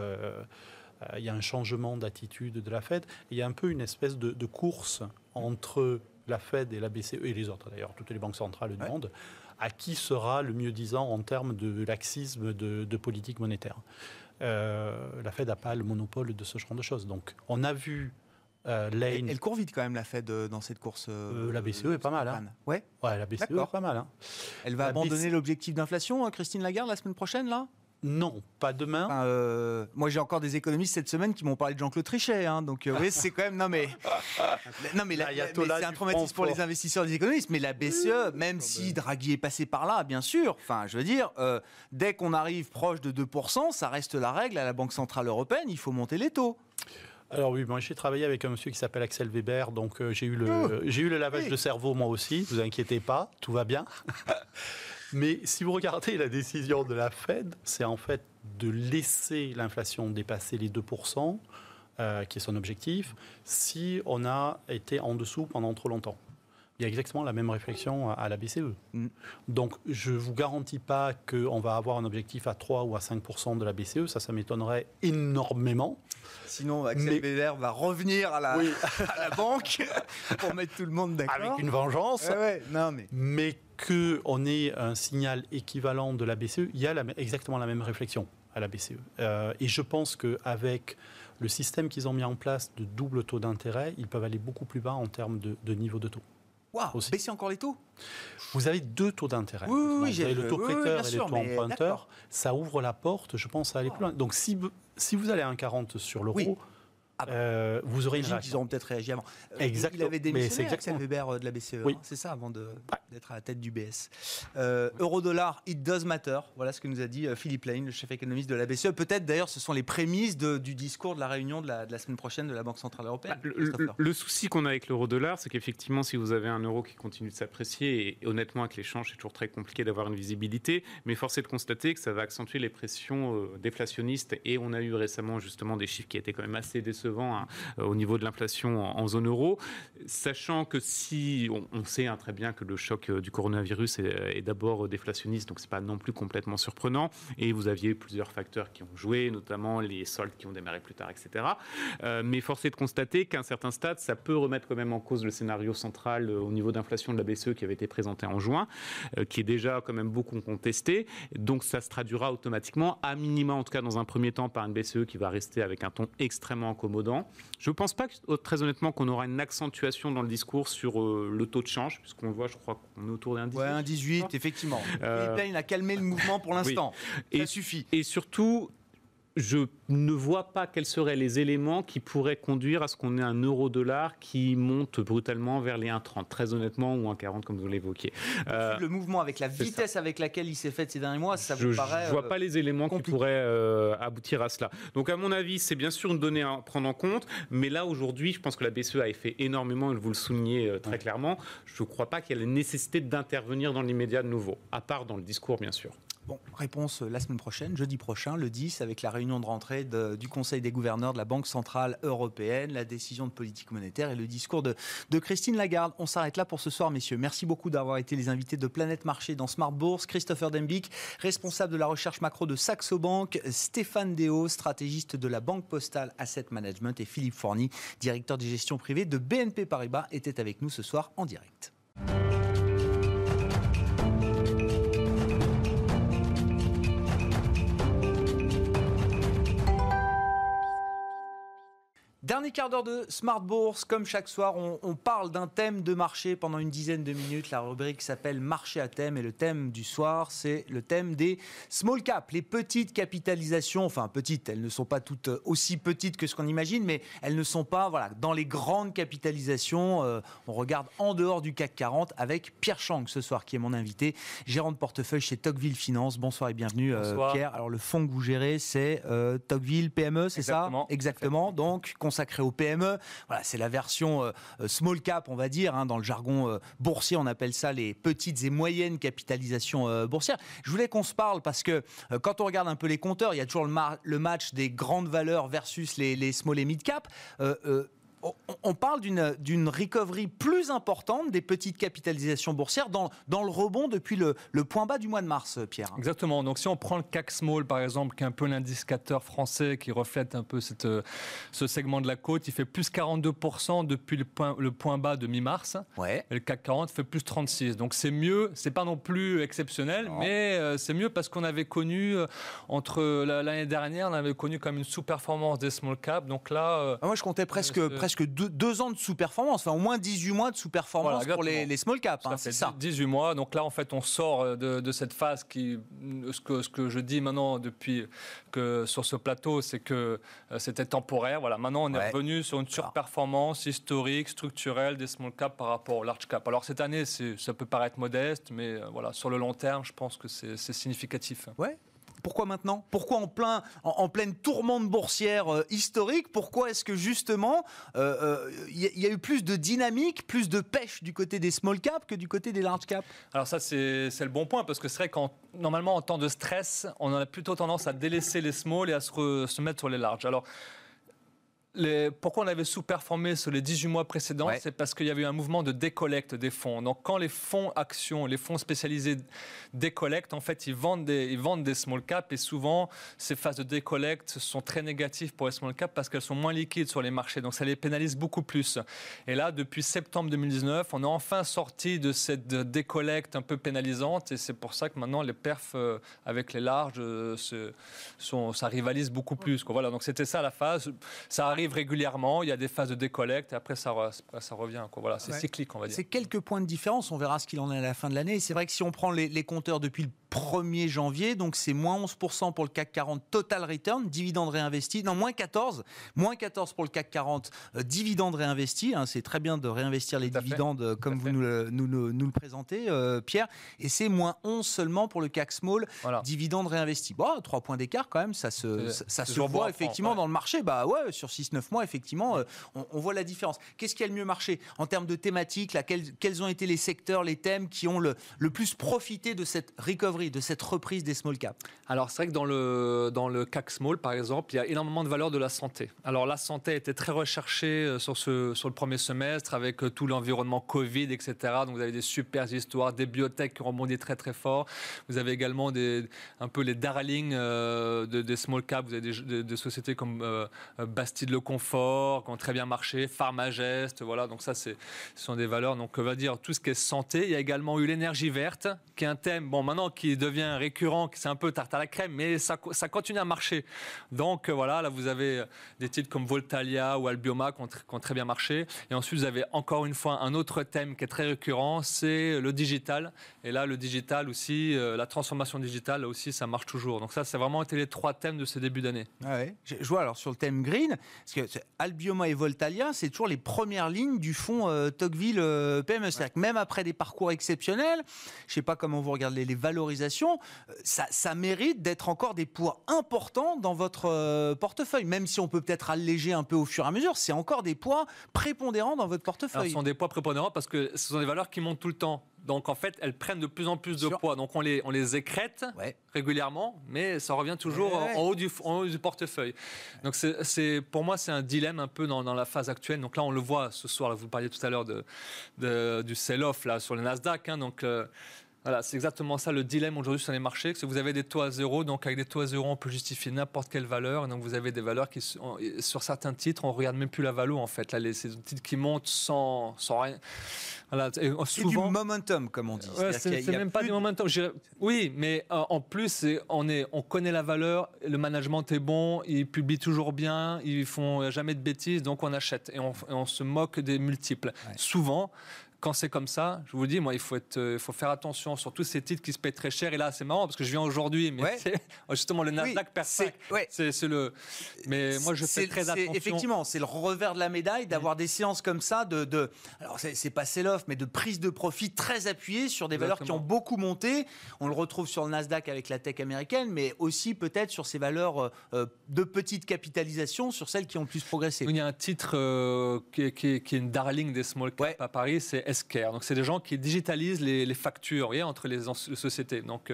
il y a un changement d'attitude de la Fed. Il y a un peu une espèce de, de course entre la Fed et la BCE, et les autres d'ailleurs, toutes les banques centrales du Ouais. monde, à qui sera le mieux disant en termes de laxisme de, de politique monétaire. Euh, la Fed n'a pas le monopole de ce genre de choses. Donc on a vu euh, elle, Lane... elle court vite quand même, la Fed, euh, dans cette course. euh, Euh, la BCE est pas mal, hein. Ouais. Ouais, la BCE est pas mal. hein. Elle va La abandonner l'objectif d'inflation, hein, Christine Lagarde, la semaine prochaine, là? Non, pas demain. Enfin, euh, moi, j'ai encore des économistes cette semaine qui m'ont parlé de Jean-Claude Trichet. hein, donc, euh, oui, c'est quand même. Non, mais, non, mais, la- mais c'est un traumatisme pour les investisseurs et les économistes. Mais la BCE, même si Draghi est passé par là, bien sûr, enfin, je veux dire, euh, dès qu'on arrive proche de 2%, ça reste la règle à la Banque Centrale Européenne il faut monter les taux. Alors oui, moi j'ai travaillé avec un monsieur qui s'appelle Axel Weber, donc euh, j'ai eu le Oh. j'ai eu le lavage Oui. de cerveau moi aussi. Vous inquiétez pas, tout va bien. Mais si vous regardez la décision de la Fed, c'est en fait de laisser l'inflation dépasser les 2%, euh, qui est son objectif, si on a été en dessous pendant trop longtemps. Il y a exactement la même réflexion à- la BCE. Mm. Donc, je ne vous garantis pas qu'on va avoir un objectif à 3 ou à 5% de la BCE. Ça, ça m'étonnerait énormément. Sinon, Axel Mais- va revenir à la, Oui. à la banque pour mettre tout le monde d'accord. Avec une vengeance. Ouais, ouais, non, mais. Mais qu'on ait un signal équivalent de la BCE, il y a la- exactement la même réflexion à la BCE. Euh, et je pense qu'avec le système qu'ils ont mis en place de double taux d'intérêt, ils peuvent aller beaucoup plus bas en termes de, de niveau de taux. Waouh, baisser encore les taux Vous avez deux taux d'intérêt. Oui, oui, oui, Vous avez le taux oui, prêteur et sûr, le taux emprunteur. Ça ouvre la porte, je pense, à aller plus loin. Donc si, vous- si vous allez à 1,40 sur l'euro. Ah bah, euh, vous aurez une réaction. qu'ils auront peut-être réagi avant. Euh, Exactement. Il avait démissionné, c'est Axel exactement. Weber euh, de la BCE, Oui. hein, c'est ça, avant d'être à la tête du BS. Euh, Euro-dollar, it does matter. Voilà ce que nous a dit Philippe Lane, le chef économiste de la BCE. Peut-être d'ailleurs, ce sont les prémices de- du discours de la réunion de la, de la semaine prochaine de la Banque Centrale Européenne. Bah, le, Christopher. le- le souci qu'on a avec l'euro-dollar, c'est qu'effectivement, si vous avez un euro qui continue de s'apprécier, et honnêtement, avec l'échange, c'est toujours très compliqué d'avoir une visibilité, mais force est de constater que ça va accentuer les pressions euh, déflationnistes. Et on a eu récemment justement des chiffres qui étaient quand même assez décevants hein, euh, au niveau de l'inflation en, zone euro. Sachant que si on, sait hein, très bien que le choc euh, du coronavirus est, est d'abord euh, déflationniste, donc c'est pas non plus complètement surprenant. Et vous aviez plusieurs facteurs qui ont joué, notamment les soldes qui ont démarré plus tard, etc. Euh, mais force est de constater qu'à un certain stade, ça peut remettre quand même en cause le scénario central euh, au niveau d'inflation de la BCE qui avait été présenté en juin, euh, qui est déjà quand même beaucoup contesté. Donc ça se traduira automatiquement, à minima en tout cas dans un premier temps, par une BCE qui va rester avec un ton extrêmement accommodant. Je ne pense pas, que, très honnêtement, qu'on aura une accentuation dans le discours sur euh, le taux de change, puisqu'on voit, je crois qu'on est autour d'un 18. Ouais, un 18, effectivement. Euh, Lane a calmé le mouvement pour l'instant. Et- Ça suffit. Et surtout, je ne vois pas quels seraient les éléments qui pourraient conduire à ce qu'on ait un euro-dollar qui monte brutalement vers les 1,30, très honnêtement, ou 1,40 comme vous l'évoquiez. Euh, le mouvement avec la vitesse avec laquelle il s'est fait ces derniers mois, ça je vous ne paraît. vois euh, pas les éléments qui compliqué. pourraient euh, aboutir à cela. Donc, à mon avis, c'est bien sûr une donnée à prendre en compte, mais là, aujourd'hui, je pense que la BCE a fait énormément, et vous le soulignez très clairement. Je ne crois pas qu'il y ait la nécessité d'intervenir dans l'immédiat de nouveau, à part dans le discours, bien sûr. Bon, réponse euh, la semaine prochaine, jeudi prochain, le 10, avec la réunion de rentrée du Conseil des gouverneurs de la Banque Centrale Européenne, la décision de politique monétaire et le discours de, Christine Lagarde. On s'arrête là pour ce soir, messieurs. Merci beaucoup d'avoir été les invités de Planète Marché dans Smart Bourse. Christopher Dembick, responsable de la recherche macro de Saxo Bank, Stéphane Deo, stratégiste de la Banque Postale Asset Management et Philippe Forny, directeur des gestions privées de BNP Paribas, étaient avec nous ce soir en direct. Dernier quart d'heure de Smart Bourse. Comme chaque soir, on, on parle d'un thème de marché pendant une dizaine de minutes. La rubrique s'appelle Marché à thème et le thème du soir, c'est le thème des small caps, les petites capitalisations. Enfin, petites, elles ne sont pas toutes aussi petites que ce qu'on imagine, mais elles ne sont pas voilà, dans les grandes capitalisations. Euh, on regarde en dehors du CAC 40 avec Pierre Chang ce soir, qui est mon invité, gérant de portefeuille chez Tocqueville Finance. Bonsoir et bienvenue, euh. Pierre. Alors, le fonds que vous gérez, c'est euh, Tocqueville PME, c'est ça? Exactement. Exactement. Donc, consacré aux PME. Voilà, c'est la version euh, euh, small cap, on va dire. hein. dans le jargon euh, boursier, on appelle ça les petites et moyennes capitalisations boursières. Je voulais qu'on se parle parce que quand on regarde un peu les compteurs, il y a toujours le, ma- le match des grandes valeurs versus les, small et mid cap. On- parle d'une recovery plus importante des petites capitalisations boursières dans, dans le rebond depuis le, le point bas du mois de mars, Pierre. Exactement. Donc, si on prend le CAC Small, par exemple, qui est un peu l'indicateur français qui reflète un peu cette, ce segment de la côte, il fait plus 42% depuis le point, le point bas de mi-mars. Ouais. Et le CAC 40 fait plus 36. Donc, c'est mieux. C'est pas non plus exceptionnel, Non. mais euh, c'est mieux parce qu'on avait connu, euh, entre la- l'année dernière, on avait connu comme une sous-performance des small caps. Donc là, euh, Ah, Moi, je comptais presque, presque deux, deux ans de sous-performance, enfin au moins 18 mois de sous-performance Voilà, pour les, small caps. Hein, c'est ça. 18 mois. Donc là, en fait, on sort euh, de, de cette phase qui, ce que, ce que je dis maintenant depuis que sur ce plateau, c'est que euh, c'était temporaire. Voilà. Maintenant, on est Ouais. revenu sur une surperformance historique, structurelle des small caps par rapport au large cap. Alors cette année, ça peut paraître modeste, mais euh, voilà, sur le long terme, je pense que c'est c'est significatif. Ouais. Pourquoi maintenant? Pourquoi en, plein, en, pleine tourmente boursière euh, historique Pourquoi est-ce que justement euh, euh, il y, a- eu plus de dynamique, plus de pêche du côté des small caps que du côté des large caps? Alors ça, c'est le bon point, parce que c'est vrai qu'en normalement, en temps de stress, on a plutôt tendance à délaisser les small et à se, se mettre sur les larges. Alors, les- pourquoi on avait sous-performé sur les 18 mois précédents Ouais. C'est parce qu'il y avait eu un mouvement de décollecte des fonds. Donc, quand les fonds actions, les fonds spécialisés décollectent, en fait, ils vendent des, ils vendent des small caps et souvent, ces phases de décollecte sont très négatives pour les small caps parce qu'elles sont moins liquides sur les marchés. Donc, ça les pénalise beaucoup plus. Et là, depuis septembre 2019, on est enfin sorti de cette décollecte un peu pénalisante et c'est pour ça que maintenant les perfs euh, avec les larges, euh, se- sont, ça rivalise beaucoup plus. quoi. Voilà, donc c'était ça la phase. Ça arrive régulièrement, il y a des phases de décollecte et après ça, re- ça revient. quoi. Voilà, c'est Ouais. cyclique, on va dire. C'est quelques points de différence, on verra ce qu'il en est à la fin de l'année. C'est vrai que si on prend les, les compteurs depuis le 1er janvier. Donc c'est moins 11% pour le CAC 40 total return, dividende réinvesti. Non, moins 14. Moins 14 pour le CAC 40, euh, dividende réinvesti. Hein, c'est très bien de réinvestir les dividendes euh, comme vous nous le, nous le- nous le présentez, euh, Pierre. Et c'est moins 11 seulement pour le CAC Small, Voilà. dividende réinvesti. Bon, 3 points d'écart quand même, ça se, ça, se voit effectivement ouais. dans le marché. Bah ouais, sur 6-9 mois, effectivement, euh, on, on voit la différence. Qu'est-ce qui a le mieux marché en termes de thématiques là, quels, quels ont été les secteurs, les thèmes qui ont le, le plus profité de cette recovery, de cette reprise des small caps Alors c'est vrai que dans le, dans le CAC Small, par exemple, il y a énormément de valeurs de la santé. Alors la santé était très recherchée euh, sur, ce, sur le premier semestre avec euh, tout l'environnement Covid, etc. Donc vous avez des super histoires, des biotech qui ont rebondi très très fort. Vous avez également un peu les darlings euh, de- des small caps. Vous avez des, sociétés comme euh, Bastide Le Confort qui ont très bien marché, Pharmagest, voilà. Donc ça ce sont des valeurs. Donc on va dire tout ce qui est santé. Il y a également eu l'énergie verte, qui est un thème, bon maintenant qui devient récurrent, c'est un peu tarte à la crème, mais ça, co- ça continue à marcher. Donc euh, voilà, là vous avez des titres comme Voltalia ou Albioma qui ont, très bien marché. Et ensuite vous avez encore une fois un autre thème qui est très récurrent, c'est le digital. Et là le digital aussi, euh, la transformation digitale là aussi ça marche toujours. Donc ça c'est vraiment été les trois thèmes de ce début d'année. Je, je vois alors sur le thème green, parce que Albioma et Voltalia, c'est toujours les premières lignes du fonds euh, Tocqueville euh, PME. Même après des parcours exceptionnels, je sais pas comment vous regardez les valorisations, euh, ça, ça mérite d'être encore des poids importants dans votre euh, portefeuille. Même si on peut peut-être alléger un peu au fur et à mesure, c'est encore des poids prépondérants dans votre Alors, portefeuille. ce sont des poids prépondérants parce que ce sont des valeurs qui montent tout le temps. Donc en fait, elles prennent de plus en plus de poids. Donc on les, on les écrète Ouais. régulièrement, mais ça revient toujours Ouais, ouais. en, haut du, en haut du portefeuille. Donc c'est, c'est- pour moi, c'est un dilemme un peu dans, dans la phase actuelle. Donc là, on le voit ce soir. là, vous parliez tout à l'heure de, de- du sell-off là sur le Nasdaq. hein. donc euh, voilà, c'est exactement ça le dilemme aujourd'hui sur les marchés. Que vous avez des taux à zéro, donc avec des taux à zéro, on peut justifier n'importe quelle valeur. Et donc vous avez des valeurs qui, sur certains titres, on regarde même plus la valo en fait. Là, les, c'est des titres qui montent sans, sans rien. Voilà, et C'est souvent, du momentum, comme on dit. Ouais, c'est même pas du momentum. Oui, mais euh, en plus, on, est, on connaît la valeur, le management est bon, ils publient toujours bien, ils font jamais de bêtises, donc on achète et on, et on se moque des multiples. Souvent. Quand c'est comme ça, je vous dis, moi, il faut, être, euh, faut faire attention sur tous ces titres qui se payent très cher. Et là, c'est marrant parce que je viens aujourd'hui, mais Ouais. justement, le Oui, Nasdaq perd c'est- 5. ouais. C'est c'est le. Mais moi, je fais très attention. Effectivement, c'est le revers de la médaille d'avoir des séances comme ça de, de alors c'est c'est pas sell-off, mais de prise de profit très appuyée sur des valeurs qui ont beaucoup monté. On le retrouve sur le Nasdaq avec la tech américaine, mais aussi peut-être sur ces valeurs euh, euh, de petite capitalisation, sur celles qui ont le plus progressé. Il y a un titre euh, qui, est, qui est- qui est une darling des small caps Ouais. à Paris, c'est Donc, c'est des gens qui digitalisent les, factures entre les, sociétés. Donc,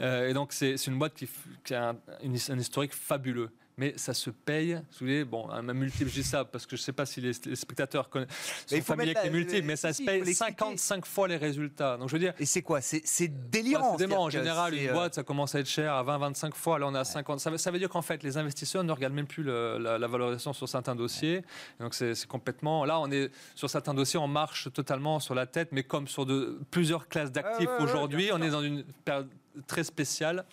euh, et donc, c'est une boîte qui, a un historique fabuleux. Mais ça se paye, vous voyez, bon, un multiple, je dis ça parce que je ne sais pas si les, les spectateurs connaissent, sont familiers avec les multiples, mais ça si, se paye l'expliquer. 55 fois les résultats. Donc, je veux dire, Et c'est quoi? C'est délirant. Ouais. En général, une euh, boîte, ça commence à être cher à 20-25 fois. Là, on est à 50. Ça veut, ça veut dire qu'en fait, les investisseurs ne regardent même plus le- la, la valorisation sur certains dossiers. Donc, c'est complètement. Là, on est sur certains dossiers, on marche totalement sur la tête, mais comme sur de, plusieurs classes d'actifs Ouais, ouais, ouais, aujourd'hui, on est dans une période très spéciale.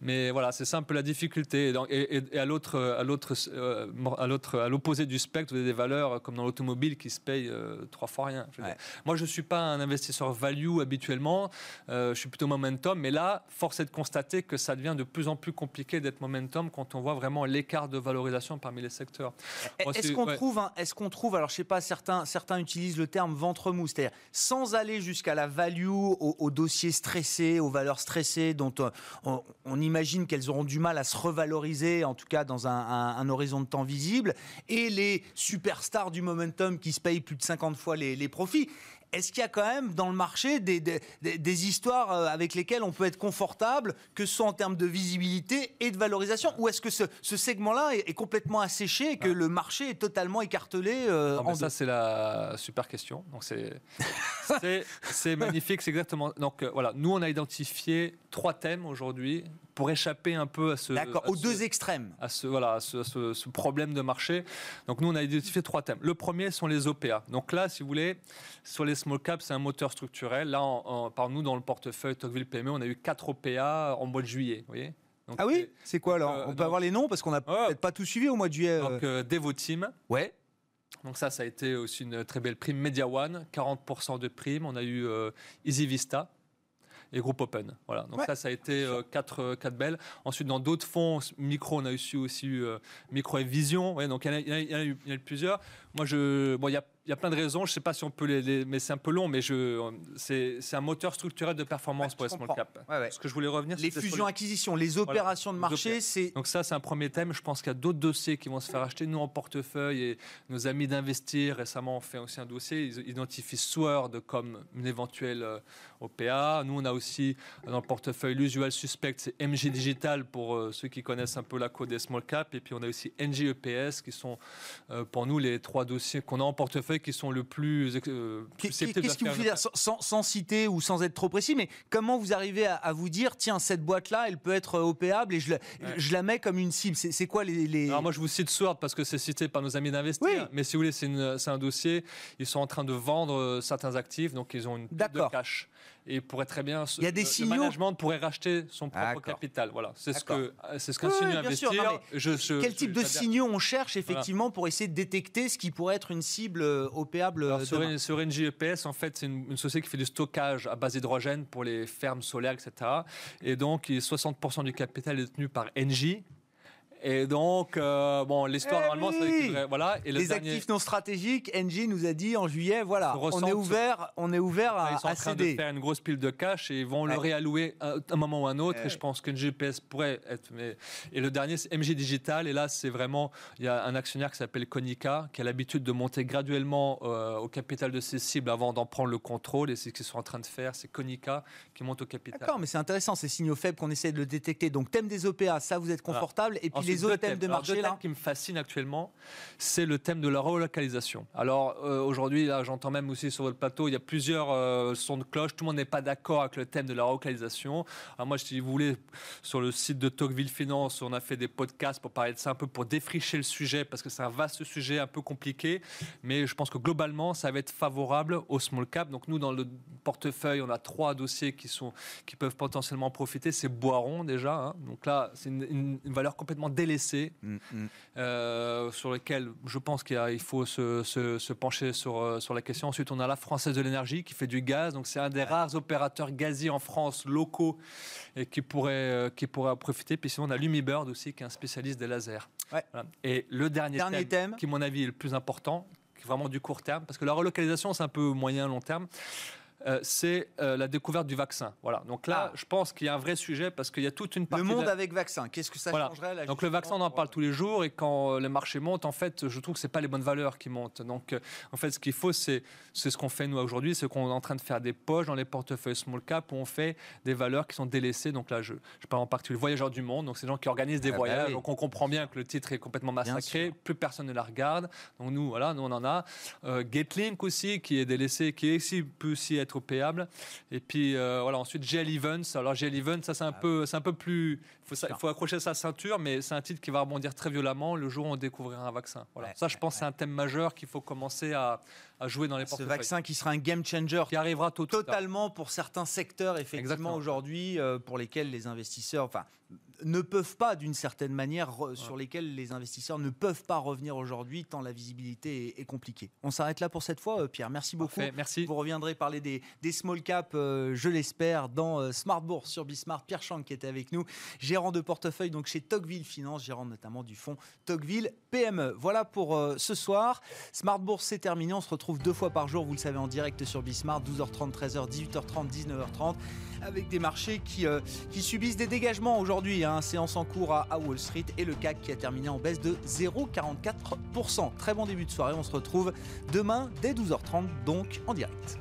Mais voilà, c'est ça un peu la difficulté. Et, à l'autre, à l'autre, euh, à l'autre, à l'opposé du spectre, vous avez des valeurs euh, comme dans l'automobile qui se payent euh, trois fois rien. Je Ouais. Moi, je suis pas un investisseur value habituellement. Euh, je suis plutôt momentum. Mais là, force est de constater que ça devient de plus en plus compliqué d'être momentum quand on voit vraiment l'écart de valorisation parmi les secteurs. Est-ce qu'on ouais. trouve, est-ce qu'on trouve, alors je sais pas, certains, certains utilisent le terme ventre mou, c'est-à-dire sans aller jusqu'à la value, aux, aux dossiers stressés, aux valeurs stressées, dont euh, on, on imagine qu'elles auront du mal à se revaloriser, en tout cas dans un, un- un horizon de temps visible, et les superstars du momentum qui se payent plus de 50 fois les, les profits. Est-ce qu'il y a quand même dans le marché des, des- des- des histoires euh, avec lesquelles on peut être confortable, que ce soit en termes de visibilité et de valorisation? Ou est-ce que ce, ce segment-là est, est complètement asséché et que le marché est totalement écartelé euh, Non, en ça, c'est la super question. Donc, c'est magnifique. C'est exactement. Donc, euh, voilà. Nous, on a identifié trois thèmes aujourd'hui pour échapper un peu à ce. D'accord, aux ce- deux extrêmes. à ce, voilà, à ce, à ce- ce problème de marché. Donc nous, on a identifié trois thèmes. Le premier sont les OPA. Donc là, si vous voulez, sur les small caps, c'est un moteur structurel. Là, en- en- par nous, dans le portefeuille Tocqueville PME, on a eu quatre OPA en mois de juillet. Vous voyez donc, Ah oui C'est quoi alors Euh, On peut donc- avoir les noms parce qu'on n'a Ouais. peut-être pas tout suivi au mois de juillet. euh. Donc, euh, Devoteam. Ouais. Donc ça, ça a été aussi une très belle prime. Media One, 40% de prime. On a eu euh, Easy Vista. Et Groupe Open. Voilà. Donc ça, ça a été euh, quatre, quatre belles. Ensuite, dans d'autres fonds, micro, on a aussi, aussi eu Micro et Vision. Ouais, donc il y, y, a eu plusieurs. Moi, je, bon, il y a il y a plein de raisons. Je ne sais pas si on peut les, mais c'est un peu long. Mais je, c'est, un moteur structurel de performance pour les small cap. Ce que je voulais revenir, les fusions, acquisitions, les opérations de marché, c'est donc ça, c'est un premier thème. Je pense qu'il y a d'autres dossiers qui vont se faire acheter. Nous en portefeuille et nos amis d'investir récemment ont fait aussi un dossier. Ils identifient Sword comme une éventuelle euh, OPA. Nous, on a aussi dans le portefeuille l'usual suspect, c'est MG Digital pour euh, ceux qui connaissent un peu la code des small cap. Et puis on a aussi NGEPS qui sont euh, pour nous les trois dossiers qu'on a en portefeuille qui sont le plus. Euh, Qu'est-ce qui vous fait dire, sans, citer ou sans être trop précis, mais comment vous arrivez à, vous dire, tiens, cette boîte-là, elle peut être opéable et je la, je la mets comme une cible? C'est quoi les, Alors moi, je vous cite Sword parce que c'est cité par nos amis d'investir. Mais si vous voulez, c'est un dossier. Ils sont en train de vendre euh, certains actifs, donc ils ont une de cash et pourrait très bien. Il y a des le, management pourrait racheter son propre capital. Voilà, c'est ce que c'est ce qu'un signe investir. je, quel type de signaux on cherche effectivement pour essayer de détecter ce qui pourrait être une cible euh, opéable Alors, sur, une, sur NGEPS, en fait, c'est une, société qui fait du stockage à base d'hydrogène pour les fermes solaires, etc. Et donc, 60% du capital est détenu par Engie et donc, euh, bon, l'histoire, eh normalement, c'est voilà. Et les actifs non stratégiques, Engie nous a dit en juillet, voilà, on est ouvert, on est ouvert à, ils sont en train de faire une grosse pile de cash et ils vont le réallouer à un moment ou un autre. Et je pense qu'une GPS pourrait être. Mais... Et le dernier, c'est MG Digital. Et là, c'est vraiment, il y a un actionnaire qui s'appelle Konica, qui a l'habitude de monter graduellement euh, au capital de ses cibles avant d'en prendre le contrôle. Et c'est ce qu'ils sont en train de faire. C'est Konica qui monte au capital. D'accord, mais c'est intéressant, ces signaux faibles qu'on essaie de le détecter. Donc, thème des OPA, ça, vous êtes confortable. Et puis, les autres thèmes, de marché là. qui me fascine actuellement, c'est le thème de la relocalisation. Alors euh, aujourd'hui, là, j'entends même aussi sur votre plateau, il y a plusieurs euh, sons de cloche. Tout le monde n'est pas d'accord avec le thème de la relocalisation. Alors moi, si vous voulez, sur le site de Tocqueville Finance, on a fait des podcasts pour parler de ça un peu, pour défricher le sujet, parce que c'est un vaste sujet, un peu compliqué. Mais je pense que globalement, ça va être favorable au small cap. Donc nous, dans le portefeuille, on a trois dossiers qui sont qui peuvent potentiellement profiter. C'est Boiron déjà. Hein. Donc là, c'est une, une valeur complètement délaissée Mm, mm. Euh, sur lequel je pense qu'il faut se, pencher sur, euh, sur la question. Ensuite, on a la Française de l'énergie qui fait du gaz. Donc, c'est un des rares opérateurs gaziers en France locaux et qui pourrait, euh, qui pourrait profiter. Puis sinon, on a Lumibird aussi qui est un spécialiste des lasers. Et le dernier, dernier thème, qui, à mon avis, est le plus important, qui est vraiment du court terme, parce que la relocalisation, c'est un peu moyen, long terme. Euh, c'est euh, la découverte du vaccin. Voilà. Donc là, ah. je pense qu'il y a un vrai sujet parce qu'il y a toute une partie. Le monde avec vaccin, qu'est-ce que ça changerait Donc le vaccin, on en parle tous les jours et quand euh, les marchés montent, en fait, je trouve que c'est pas les bonnes valeurs qui montent. Donc en fait, ce qu'il faut, c'est ce qu'on fait nous aujourd'hui, c'est qu'on est en train de faire des poches dans les portefeuilles small cap où on fait des valeurs qui sont délaissées. Donc là, je, je parle en particulier le voyageur du monde. Donc c'est des gens qui organisent des ah bah voyages. Donc on comprend bien que le titre est complètement massacré. Plus personne ne la regarde. Donc nous, voilà, nous on en a. Getlink aussi qui est délaissé, qui aussi, peut aussi être payable. Et puis euh, voilà, ensuite GL Events. Alors GL Events, ça c'est un, ah. peu, c'est un peu plus. Il faut, faut, accrocher sa ceinture, mais c'est un titre qui va rebondir très violemment le jour où on découvrira un vaccin. Voilà. ça, je pense, c'est un thème majeur qu'il faut commencer à, à, jouer dans les Ce vaccin qui sera un game changer. Qui arrivera totalement pour certains secteurs, effectivement, aujourd'hui, euh, pour lesquels les investisseurs. Enfin, ne peuvent pas, d'une certaine manière, sur lesquels les investisseurs ne peuvent pas revenir aujourd'hui, tant la visibilité est, compliquée. On s'arrête là pour cette fois, euh, Pierre. Merci beaucoup. merci. Vous reviendrez parler des, small caps, euh, je l'espère, dans euh, Smart Bourse sur Bismart. Pierre Chang qui était avec nous, gérant de portefeuille donc chez Tocqueville Finance, gérant notamment du fonds Tocqueville PME. Voilà pour ce soir. Smart Bourse, c'est terminé. On se retrouve deux fois par jour, vous le savez, en direct sur Bismart, 12h30, 13h, 18h30, 19h30 avec des marchés qui, euh, qui subissent des dégagements aujourd'hui. Hein. Séance en cours à, Wall Street et le CAC qui a terminé en baisse de 0,44%. Très bon début de soirée. On se retrouve demain dès 12h30, donc en direct.